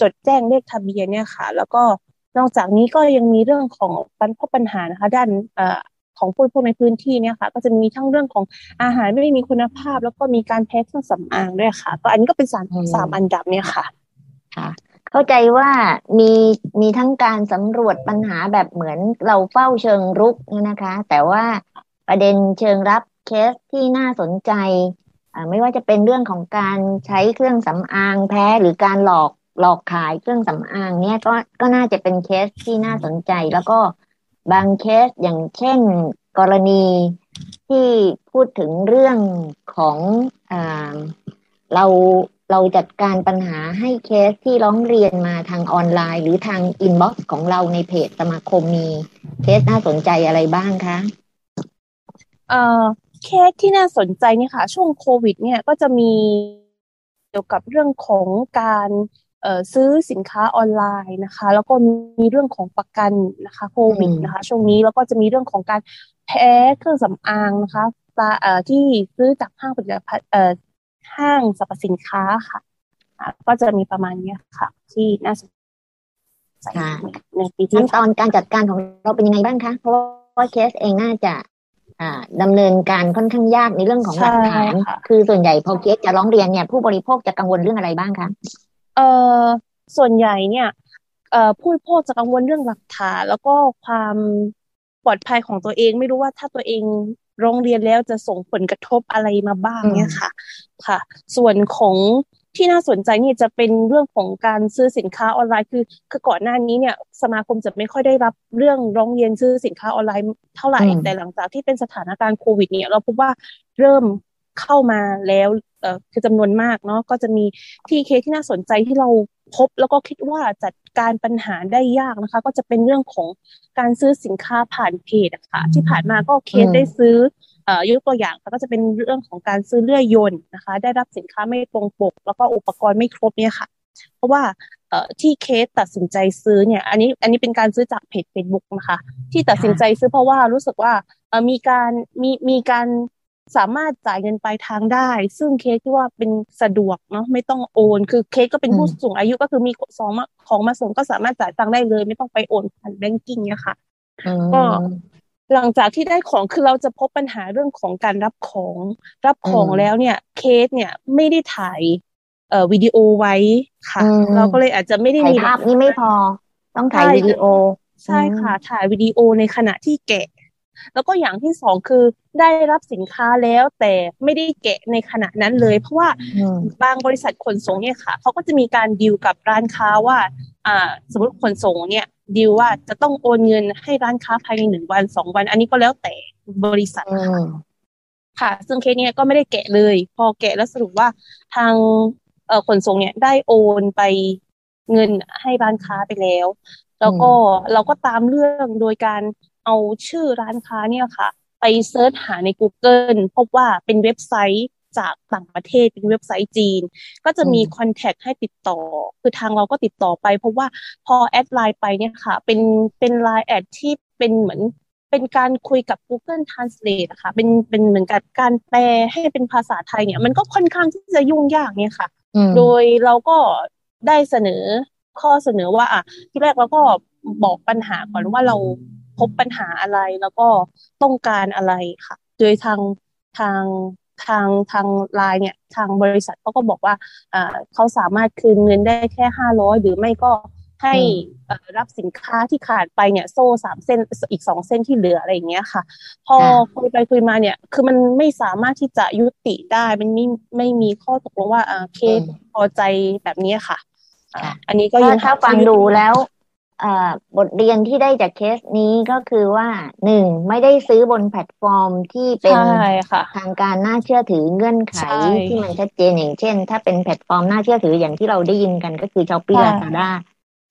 จดแจ้งเลขทะเบียนเนี่ยค่ะ แล้วก็นอกจากนี้ก็ยังมีเรื่องของปัญพบปัญหานะคะ ด้าน ของผู้พวกในพื้นที่เนี่ยค่ะ ก็จะมีทั้งเรื่องของอาหารไม่มีคุณภาพ แล้วก็มีการแพ้เครื่องสำอางด้วยค่ะ ก็อันนี้ก็เป็นสามสามอันดับเนี่ยค่ะ ค่ะ เข้าใจว่ามีมีทั้งการสำรวจปัญหาแบบเหมือนเราเฝ้าเชิงรุกนะคะ แต่ว่าประเด็นเชิงรับเคสที่น่าสนใจไม่ว่าจะเป็นเรื่องของการใช้เครื่องสำอางแพ้หรือการหลอกหลอกขายเครื่องสำอางเนี่ยก็ก็น่าจะเป็นเคสที่น่าสนใจ แล้วก็ บางเคสอย่างเช่นกรณีที่พูดถึงเรื่องของอเราเราจัดการปัญหาให้เคสที่ร้องเรียนมาทางออนไลน์ หรือทาง inbox ของเราในเพจสมาคมมีเคสน่าสนใจอะไรบ้างคะเอ่อเคสที่น่าสนใจเนี่ยค่ะ ช่วงโควิด เนี่ยก็จะมีเกี่ยวกับเรื่องของการ ซื้อสินค้าออนไลน์นะคะ แล้วก็มีเรื่องของประกันนะคะโควิดนะคะ ช่วงนี้แล้วก็จะมีเรื่องของการแพ้เครื่องสำอางนะคะเอ่อที่ซื้อจากห้างผลิตภัณฑ์เอ่อห้างสรรพสินค้าค่ะ ก็จะมีประมาณนี้ค่ะ ที่น่าสนใจในปีที่ตอนการจัดการของเราเป็นยังไงบ้างคะ เพราะว่าเคสเองน่าจะดำเนินการค่อนข้างยากในเรื่องของหลักฐาน คือส่วนใหญ่พอเคสจะร้องเรียนเนี่ยผู้บริโภคจะกังวลเรื่องอะไรบ้างคะ เอ่อส่วนใหญ่เนี่ยเอ่อผู้บริโภคจะกังวลเรื่องหลักฐานแล้วก็ความปลอดภัยของตัวเองไม่รู้ว่าถ้าตัวเองโรงเรียนแล้วจะส่งผลกระทบอะไรมาบ้างเนี่ยค่ะ ค่ะ ส่วนของที่น่าสนใจนี่จะเป็นเรื่องของการซื้อสินค้าออนไลน์คือคือก่อนหน้านี้เนี่ย สมาคมจะไม่ค่อยได้รับเรื่องร้องเรียนซื้อสินค้าออนไลน์เท่าไหร่แต่หลังจากที่เป็นสถานการณ์โควิดเนี่ยเราพบว่าเริ่มเข้ามาแล้วเอ่อ คือจำนวนมากเนาะก็จะมีที่เคสที่น่าสนใจที่เราพบแล้วก็คิดว่าจัดการปัญหาได้ยากนะคะ ก็จะเป็นเรื่องของการซื้อสินค้าผ่านเพจอะค่ะที่ผ่านมาก็เคสได้ซื้อเอ่อยกตัวอย่างก็จะเป็นเรื่องของการซื้อเลื่อยยนต์นะคะ ได้รับสินค้าไม่ตรงปก แล้วก็อุปกรณ์ไม่ครบเนี่ยค่ะ เพราะว่าเอ่อที่เคสตัดสินใจซื้อเนี่ยอันนี้อันนี้เป็นการซื้อจากเพจ Facebook นะคะ ที่ตัดสินใจซื้อเพราะว่ารู้สึกว่าเอ่อมีการมีมีการ สามารถจ่ายเงินปลายทางได้ ซึ่งเคสที่ว่าเป็นสะดวกเนาะไม่ต้องโอน คือเคสก็เป็นผู้สูงอายุก็คือมีสองของมาส่งก็สามารถจ่ายตังได้เลย ไม่ต้องไปโอนผ่านแบงกิ้งเนี่ยค่ะก็หลังจากที่ได้ของคือเราจะพบปัญหาเรื่องของการรับของรับของแล้วเนี่ย เคสเนี่ยไม่ได้ถ่ายเอ่อวิดีโอไว้ค่ะ เราก็เลยอาจจะไม่ได้มีภาพนี้ไม่พอ ต้องถ่ายวิดีโอ ใช่ค่ะ ถ่ายวิดีโอในขณะที่แกะ แล้วก็อย่างที่สองคือได้รับสินค้าแล้วแต่ไม่ได้แกะในขณะนั้นเลย เพราะว่าบางบริษัทขนส่งเนี่ยค่ะเขาก็จะมีการดีลกับร้านค้าว่าอ่าสมมติขนส่งเนี่ยดีลว่าจะต้องโอนเงินให้ร้านค้าภายในหนึ่งวันสองวัน อันนี้ก็แล้วแต่บริษัทค่ะซึ่งเคสเนี้ยก็ไม่ได้แกะเลย พอแกะแล้วสรุปว่าทางเอ่อขนส่งเนี่ยได้โอนไปเงินให้ร้านค้าไปแล้ว แล้วก็เราก็ตามเรื่องโดยการ เอาชื่อร้านค้าเนี่ยค่ะ ไปเซิร์ชหาใน Google พบว่าเป็นเว็บไซต์จากต่างประเทศเป็นเว็บไซต์จีน ก็จะมี contact ให้ติดต่อ คือทางเราก็ติดต่อไป เพราะว่าพอ add LINE ไปเนี่ยค่ะ เป็นเป็น LINE add ที่เป็นเหมือนเป็นการคุยกับ Google Translate อะค่ะเป็นเป็นเหมือนกับการแปลให้เป็นภาษาไทยเนี่ย มันก็ค่อนข้างที่จะยุ่งยากเนี่ยค่ะ โดยเราก็ได้เสนอข้อเสนอว่าอะทีแรกเราก็บอกปัญหาก่อนว่าเรา พบปัญหาอะไรแล้วก็ต้องการอะไรค่ะ โดยทางทางทางทางไลน์เนี่ยทางบริษัทเขาก็บอกว่าเขาสามารถคืนเงินได้แค่ห้าร้อยหรือไม่ก็ให้รับสินค้าที่ขาดไปเนี่ย โซ่สามเส้นอีกสองเส้นที่เหลืออะไรอย่างเงี้ยค่ะ พอคุยไปคุยมาเนี่ย คือมันไม่สามารถที่จะยุติได้ มันไม่ไม่มีข้อตกลงว่าเคสพอใจแบบนี้ค่ะ อันนี้ก็ยังถ้าฟังดูแล้ว บทเรียนที่ได้จากเคสนี้ก็คือว่าหนึ่งไม่ได้ซื้อบนแพลตฟอร์มที่เป็นทางการน่าเชื่อถือเงื่อนไขที่มันชัดเจนอย่างเช่น ถ้าเป็นแพลตฟอร์มน่าเชื่อถืออย่างที่เราได้ยินกันก็คือ Shopee Lazada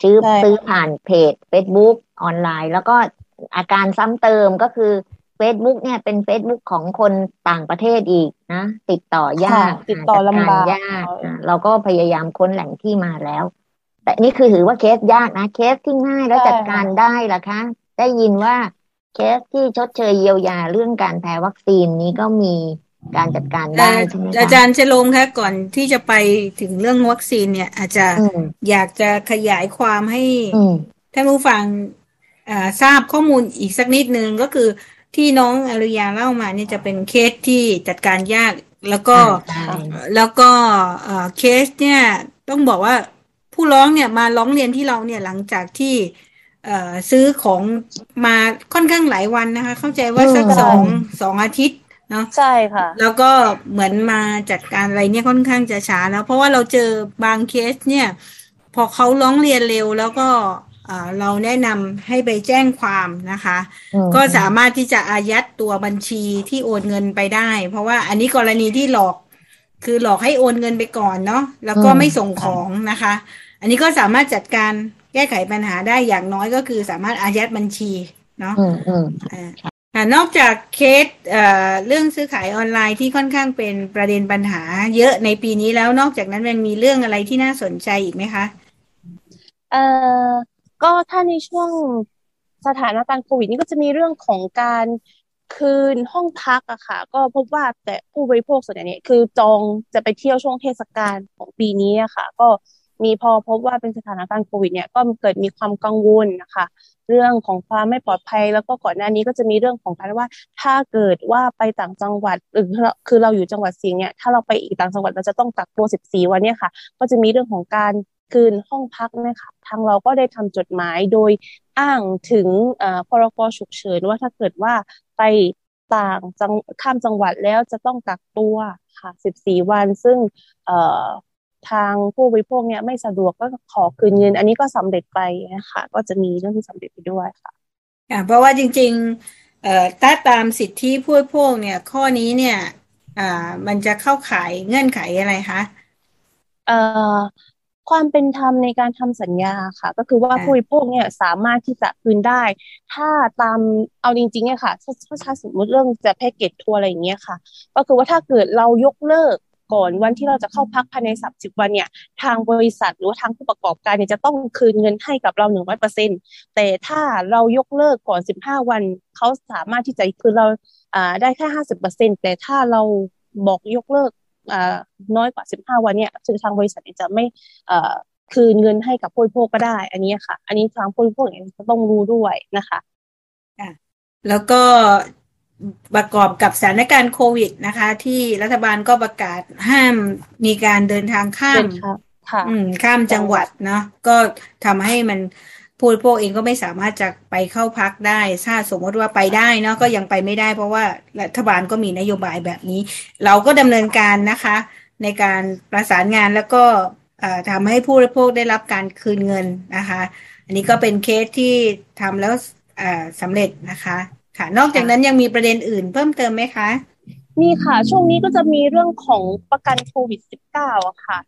ซื้อซื้อผ่านเพจ Facebook ออนไลน์ แล้วก็อาการซ้ำเติมก็คือ Facebook เนี่ยเป็น Facebook ของคนต่างประเทศอีกนะ ติดต่อยากติดต่อลำบากยากเราก็พยายามค้นแหล่งที่มาแล้ว แต่นี่คือถือว่าเคสยากนะ เคสที่ง่ายแล้วจัดการได้ล่ะคะ ได้ยินว่าเคสที่ชดเชยเยียวยาเรื่องการแพ้วัคซีนนี้ก็มีการจัดการได้ใช่ไหมอาจารย์เชลงคะก่อนที่จะไปถึงเรื่องวัคซีนเนี่ย อาจจะอยากจะขยายความให้ท่านผู้ฟังทราบข้อมูลอีกสักนิดนึงก็คือที่น้องอริยาเล่ามาเนี่ยจะเป็นเคสที่จัดการยาก แล้วก็แล้วก็เคสเนี่ยต้องบอกว่า ผู้ร้องเนี่ยมาร้องเรียนที่เราเนี่ยหลังจากที่เอ่อซื้อของมาค่อนข้างหลายวันนะคะ เข้าใจว่าสักสองสองอาทิตย์เนาะใช่ค่ะ แล้วก็เหมือนมาจัดการอะไรเนี่ยค่อนข้างจะช้าแล้วเพราะว่าเราเจอบางเคสเนี่ย พอเขาร้องเรียนเร็วแล้วก็เราแนะนำให้ไปแจ้งความนะคะ ก็สามารถที่จะอายัดตัวบัญชีที่โอนเงินไปได้ เพราะว่าอันนี้กรณีที่หลอกคือหลอกให้โอนเงินไปก่อนเนาะแล้วก็ไม่ส่งของนะคะ อันนี้ก็สามารถจัดการแก้ไขปัญหาได้อย่างน้อยก็คือสามารถอายัดบัญชีเนาะอ่านอกจากเคสเอ่อเรื่องซื้อขายออนไลน์ที่ค่อนข้างเป็นประเด็นปัญหา เยอะในปีนี้แล้วนอกจากนั้นมันมีเรื่องอะไรที่น่าสนใจอีกไหมคะเอ่อก็ถ้าในช่วงสถานการณ์โควิดนี่ก็จะมีเรื่องของการคืนห้องพักอะค่ะ ก็พบว่าแต่ผู้บริโภคส่วนใหญ่เนี่ยคือจองจะไปเที่ยวช่วงเทศกาลของปีนี้อะค่ะ ก็ มีพอพบว่าเป็นสถานการณ์โควิดเนี่ยก็เกิดมีความกังวลนะคะ เรื่องของความไม่ปลอดภัย แล้วก็ก่อนหน้านี้ก็จะมีเรื่องของการว่า ถ้าเกิดว่าไปต่างจังหวัดหรือคือเราอยู่จังหวัดสี่ยงเนี่ยถ้าเราไปอีกต่างจังหวัดเราจะต้องกักตัว 14 วันเนี่ยค่ะ ก็จะมีเรื่องของการคืนห้องพักนะคะทางเราก็ได้ทำจดหมายโดยอ้างถึงพรกฉุกเฉินว่าถ้าเกิดว่าไปต่างจังข้ามจังหวัดแล้วจะต้องกักตัวค่ะ 14 วัน ซึ่ง ทางผู้บริโภคเนี่ยไม่สะดวกก็ขอคืนเงิน อันนี้ก็สำเร็จไปนะคะก็จะมีเรื่องที่สำเร็จไปด้วยค่ะเพราะว่าจริงๆเอ่อถ้าตามสิทธิผู้บริโภคเนี่ยข้อนี้เนี่ยอ่ามันจะเข้าข่ายเงื่อนไขอะไรคะเอ่อความเป็นธรรมในการทำสัญญาค่ะ ก็คือว่าผู้บริโภคเนี่ยสามารถที่จะคืนได้ ถ้าตามเอาจริงๆเนี่ยค่ะถ้าถ้าสมมติเรื่องจะแพ็กเกจทัวร์อะไรอย่างเงี้ยค่ะ ก็คือว่าถ้าเกิดเรายกเลิก ก่อนวันที่เราจะเข้าพักภายในสับสิบวันเนี่ย ทางบริษัทหรือว่าทางผู้ประกอบการเนี่ยจะต้องคืนเงินให้กับเราหนึ่งร้อยเปอร์เซ็นตแต่ถ้าเรายกเลิกก่อนสิบห้าวันเขาสามารถที่จะคืนเราได้แค่ห้าสิบเปอร์เซ็นแต่ถ้าเราบอกยกเลิกน้อยกว่า 15 วันเนี่ยคือทางบริษัทจะไม่คืนเงินให้กับผู้บริโภคก็ได้ อันนี้ค่ะ อันนี้ทางผู้บริโภคเนี่ยจะต้องรู้ด้วยนะคะแล้วก็ ประกอบกับสถานการณ์โควิดนะคะ ที่รัฐบาลก็ประกาศห้ามมีการเดินทางข้ามค่ะอืมข้ามจังหวัดเนาะก็ทำให้มันผู้บริโภคเองก็ไม่สามารถจะไปเข้าพักได้ ถ้าสมมติว่าไปได้เนาะก็ยังไปไม่ได้ เพราะว่ารัฐบาลก็มีนโยบายแบบนี้ เราก็ดำเนินการนะคะ ในการประสานงานแล้วก็ทำให้ผู้บริโภคได้รับการคืนเงินนะคะ อันนี้ก็เป็นเคสที่ทำแล้วสำเร็จนะคะ ค่ะ นอกจากนั้นยังมีประเด็นอื่นเพิ่มเติมไหมคะ มีค่ะ ช่วงนี้ก็จะมีเรื่องของประกันโควิด -19 อะค่ะ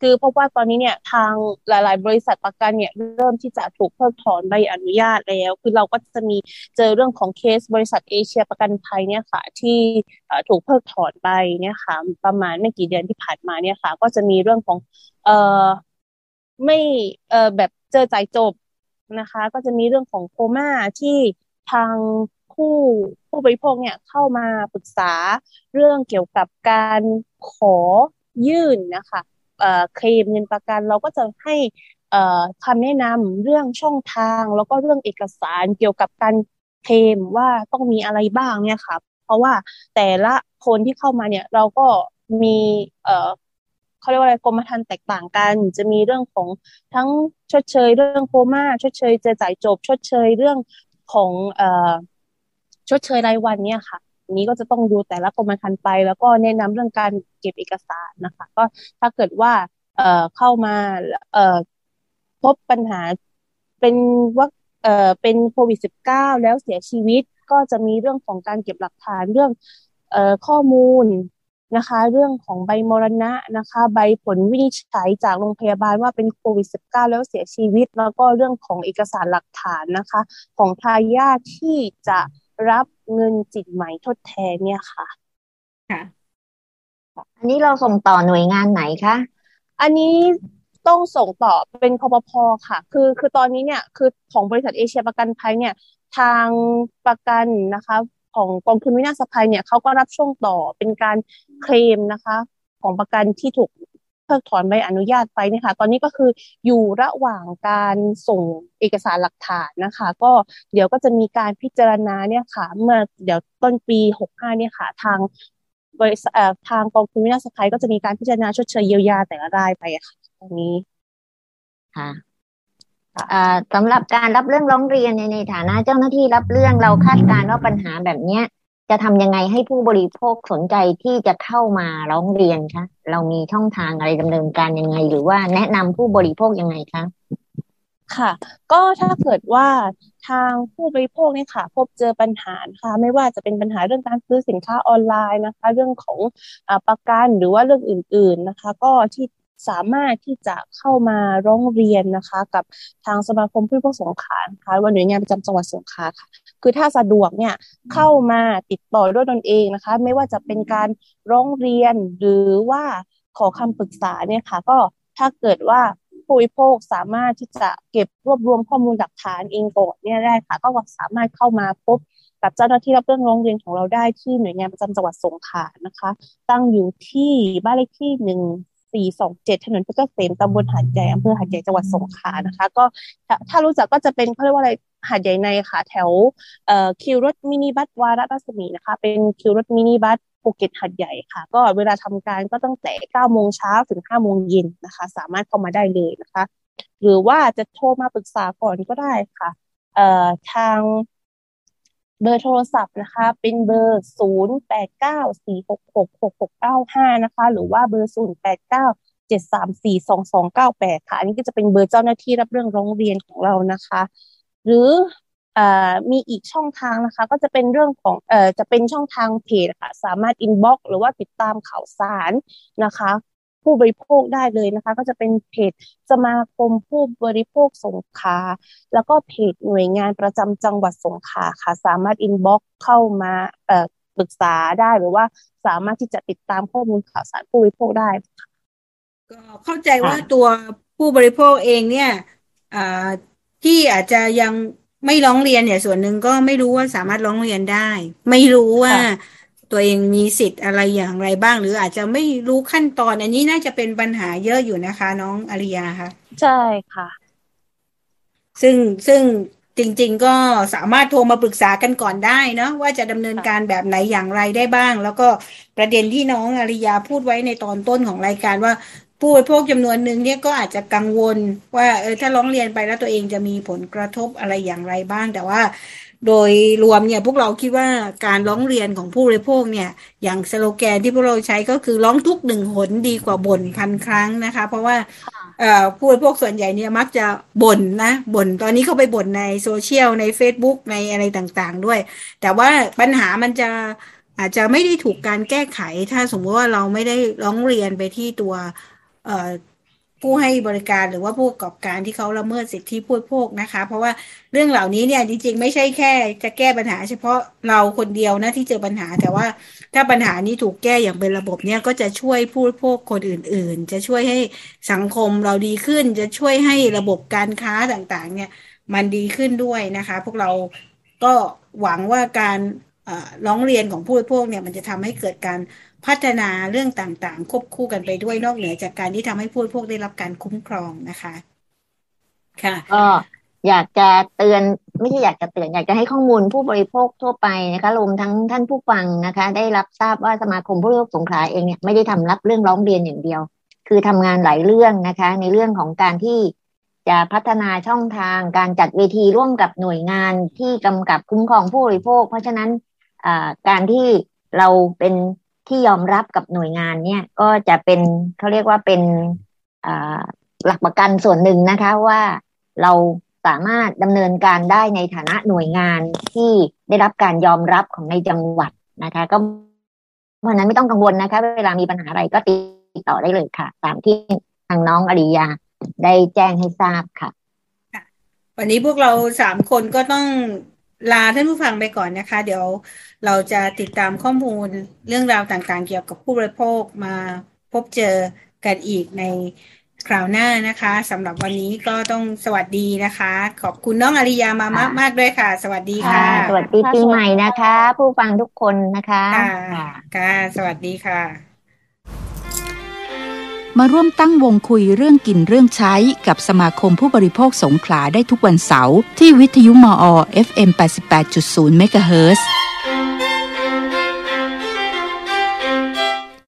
คือเพราะว่าตอนนี้เนี่ยทางหลาย ๆ บริษัทประกันเนี่ยเริ่มที่จะถูกเพิกถอนใบอนุญาตแล้ว คือเราก็จะมีเจอเรื่องของเคสบริษัทเอเชียประกันภัยเนี่ยค่ะ ที่ถูกเพิกถอนใบเนี่ยค่ะ ประมาณไม่กี่เดือนที่ผ่านมาเนี่ยค่ะ ก็จะมีเรื่องของ เอ่อไม่เอ่อแบบเจอจ่ายจบนะคะ ก็จะมีเรื่องของโคม่าที่ทาง ผู้ผู้บริโภคเนี่ยเข้ามาปรึกษาเรื่องเกี่ยวกับการขอยื่นนะคะเคลมเงินประกันเราก็จะให้คำแนะนำเรื่องช่องทาง แล้วก็เรื่องเอกสารเกี่ยวกับการเคลมว่าต้องมีอะไรบ้างเนี่ยค่ะเพราะว่าแต่ละคนที่เข้ามาเนี่ยเราก็มีเขาเรียกว่าอะไรกรมธรรม์แตกต่างกัน จะมีเรื่องของทั้งชดเชย เรื่องโคม่าชดเชยเจอจ่ายจบ ชดเชยเรื่องของอ ชดเชยรายวันเนี่ยค่ะ นี้ก็จะต้องดูแต่ละกรมธรรม์ไป แล้วก็แนะนำเรื่องการเก็บเอกสารนะคะ ก็ถ้าเกิดว่าเอ่อเข้ามาเอ่อพบปัญหาเป็นว่าเอ่อเป็นโควิดสิบเก้าแล้วเสียชีวิตก็จะมีเรื่องของการเก็บหลักฐานเรื่องเอ่อข้อมูลนะคะ เรื่องของใบมรณะนะคะ ใบผลวินิจฉัยจากโรงพยาบาลว่าเป็นโควิดสิบเก้าแล้วเสียชีวิต แล้วก็เรื่องของเอกสารหลักฐานนะคะ ของทายาทที่จะ รับเงินจิตใหม่ทดแทนเนี่ยค่ะค่ะ อันนี้เราส่งต่อหน่วยงานไหนคะ อันนี้ต้องส่งต่อเป็นคอปพอค่ะ คือคือตอนนี้เนี่ยคือของบริษัทเอเชียประกันภัยเนี่ย ทางประกันนะคะ ของกองทุนวินาศภัยเนี่ยเขาก็รับช่วงต่อเป็นการเคลมนะคะ ของประกันที่ถูก เพิกถอนใบอนุญาตไปเนี่ยค่ะตอนนี้ก็คืออยู่ระหว่างการส่งเอกสารหลักฐานนะคะ ก็เดี๋ยวก็จะมีการพิจารณาเนี่ยค่ะ เมื่อเดี๋ยวต้นปีหกห้าเนี่ยค่ะ ทางบริษัททางกองทุนวินาศภัยก็จะมีการพิจารณาชดเชยเยียวยาแต่ละรายไปค่ะตรงนี้ค่ะสำหรับการรับเรื่องร้องเรียนในในฐานะเจ้าหน้าที่รับเรื่องเราคาดการณ์ว่าปัญหาแบบเนี้ย จะทำยังไงให้ผู้บริโภคสนใจที่จะเข้ามาร้องเรียนคะเรามีช่องทางอะไรดำเนินการยังไง หรือว่าแนะนำผู้บริโภคยังไงคะค่ะ ก็ถ้าเกิดว่าทางผู้บริโภคเนี่ยค่ะ พบเจอปัญหาค่ะ ไม่ว่าจะเป็นปัญหาเรื่องการซื้อสินค้าออนไลน์นะคะ เรื่องของอประกันหรือว่าเรื่องอื่น ๆนะคะ ก็ที่ สามารถที่จะเข้ามาร้องเรียนนะคะ กับทางสมาคมผู้บริโภคสงขลาค่ะวันหน่วยงานประจำจังหวัดสงขลาค่ะ คือถ้าสะดวกเนี่ยเข้ามาติดต่อด้วยตนเองนะคะ ไม่ว่าจะเป็นการร้องเรียนหรือว่าขอคำปรึกษาเนี่ยค่ะ ก็ถ้าเกิดว่าผู้บริโภคสามารถที่จะเก็บรวบรวมข้อมูลหลักฐานเองก่อนเนี่ยได้ค่ะ ก็สามารถเข้ามาพบกับเจ้าหน้าที่รับเรื่องร้องเรียนของเราได้ที่หน่วยงานประจำจังหวัดสงขลานะคะ ตั้งอยู่ที่บ้านเลขที่หนึ่ง สี่สองเจ็ดถนนเพชรเกษมตำบลหาดใหญ่อำเภอหาดใหญ่จังหวัดสงขลานะคะ ก็ถ้ารู้จักก็จะเป็นเขาเรียกว่าอะไรหาดใหญ่ในค่ะ แถวเอ่อคิวรถมินิบัสวาระรัศมีนะคะ เป็นคิวรถมินิบัสภูเก็ตหาดใหญ่ค่ะ ก็เวลาทำการก็ตั้งแต่เก้าโมงเช้าถึงห้าโมงเย็นนะคะ สามารถเข้ามาได้เลยนะคะ หรือว่าจะโทรมาปรึกษาก่อนก็ได้ค่ะเอ่อทาง เบอร์โทรศัพท์นะคะ เป็นเบอร์ศูนย์แปดเก้าสี่หกหกหกหกเก้าห้านะคะ หรือว่าเบอร์ศูนย์แปดเก้าเจ็ดสามสี่สองสองเก้าแปดค่ะ อันนี้ก็จะเป็นเบอร์เจ้าหน้าที่รับเรื่องร้องเรียนของเรานะคะ หรือมีอีกช่องทางนะคะ ก็จะเป็นเรื่องของอจะเป็นช่องทางเพจค่ะ สามารถอินบ็อกหรือว่าติดตามข่าวสารนะคะ ผู้บริโภคได้เลยนะคะ ก็จะเป็นเพจสมาคมผู้บริโภคสงขลาแล้วก็เพจหน่วยงานประจำจังหวัดสงขลาค่ะ สามารถอินบ็อกเข้ามาเอ่อปรึกษาได้หรือว่าสามารถที่จะติดตามข้อมูลข่าวสารผู้บริโภคได้ก็เข้าใจว่าตัวผู้บริโภคเองเนี่ยที่อาจจะยังไม่ร้องเรียนเนี่ยส่วนหนึ่งก็ไม่รู้ว่าสามารถร้องเรียนได้ ไม่รู้ว่า ตัวเองมีสิทธิ์อะไรอย่างไรบ้าง หรืออาจจะไม่รู้ขั้นตอน อันนี้น่าจะเป็นปัญหาเยอะอยู่นะคะ น้องอริยาค่ะ ใช่ค่ะ ซึ่งซึ่งจริง ๆ ก็สามารถโทรมาปรึกษากันก่อนได้เนาะว่าจะดำเนินการแบบไหนอย่างไรได้บ้าง แล้วก็ประเด็นที่น้องอาริยาพูดไว้ในตอนต้นของรายการว่าผู้บริโภคจำนวนหนึ่งเนี่ยก็อาจจะกังวลว่าเออถ้าร้องเรียนไปแล้วตัวเองจะมีผลกระทบอะไรอย่างไรบ้าง แต่ว่า โดยรวมเนี่ยพวกเราคิดว่าการร้องเรียนของผู้บริโภคเนี่ยอย่างสโลแกนที่พวกเราใช้ก็คือร้องทุกหนึ่งหนดีกว่าบ่นพันครั้งนะคะ เพราะว่าผู้บริโภคส่วนใหญ่เนี่ยมักจะบ่นนะบ่นตอนนี้เขาไปบ่นในโซเชียลใน Facebook ในอะไรต่างๆด้วย แต่ว่าปัญหามันจะอาจจะไม่ได้ถูกการแก้ไข ถ้าสมมติว่าเราไม่ได้ร้องเรียนไปที่ตัว ผู้ให้บริการหรือว่าผู้ประกอบการที่เขาละเมิดสิทธิผู้บริโภคนะคะ เพราะว่าเรื่องเหล่านี้เนี่ยจริงๆ ไม่ใช่แค่ จะแก้ปัญหา เฉพาะเราคนเดียวนะที่เจอปัญหา แต่ว่าถ้าปัญหานี้ถูกแก้อย่างเป็นระบบเนี่ยก็จะช่วยผู้บริโภคคนอื่น ๆ จะช่วยให้สังคมเราดีขึ้น จะช่วยให้ระบบการค้าต่างๆ เนี่ยมันดีขึ้นด้วยนะคะ พวกเราก็หวังว่าการร้องเรียนของผู้บริโภคเนี่ยมันจะทำให้เกิดการ พัฒนาเรื่องต่างๆ ควบคู่กันไปด้วยนอกเหนือจากการที่ทำให้ผู้บริโภคได้รับการคุ้มครองนะคะ ค่ะก็อยากจะเตือนไม่ใช่อยากจะเตือนอยากจะให้ข้อมูลผู้บริโภคทั่วไปนะคะรวมทั้งท่านผู้ฟังนะคะ ได้รับทราบว่าสมาคมผู้บริโภคสงขลาเองเนี่ยไม่ได้ทำรับเรื่องร้องเรียนอย่างเดียว คือทำงานหลายเรื่องนะคะ ในเรื่องของการที่จะพัฒนาช่องทางการจัดเวทีร่วมกับหน่วยงานที่กำกับคุ้มครองผู้บริโภค เพราะฉะนั้นการที่เราเป็น ที่ยอมรับกับหน่วยงานเนี่ย ก็จะเป็นเขาเรียกว่าเป็นหลักประกันส่วนหนึ่งนะคะว่าเราสามารถดำเนินการได้ในฐานะหน่วยงานที่ได้รับการยอมรับของในจังหวัดนะคะ ก็เพราะนั้นไม่ต้องกังวลนะคะ เวลามีปัญหาอะไรก็ติดต่อได้เลยค่ะ ตามที่ทางน้องอริยาได้แจ้งให้ทราบค่ะ วันนี้พวกเราสามคนก็ต้อง ลาท่านผู้ฟังไปก่อนนะคะ เดี๋ยวเราจะติดตามข้อมูลเรื่องราวต่างๆ เกี่ยวกับผู้บริโภคมาพบเจอกันอีกในคราวหน้านะคะสำหรับวันนี้ก็ต้องสวัสดีนะคะ ขอบคุณน้องอาริยามามากมากด้วยค่ะ สวัสดีค่ะ สวัสดีปีใหม่นะคะ ผู้ฟังทุกคนนะคะค่ะค่ะสวัสดีค่ะ มาร่วมตั้งวงคุยเรื่องกินเรื่องใช้กับสมาคมผู้บริโภคสงขลาได้ทุกวันเสาร์ที่วิทยุมอ FM 88.0เมกะเฮิร์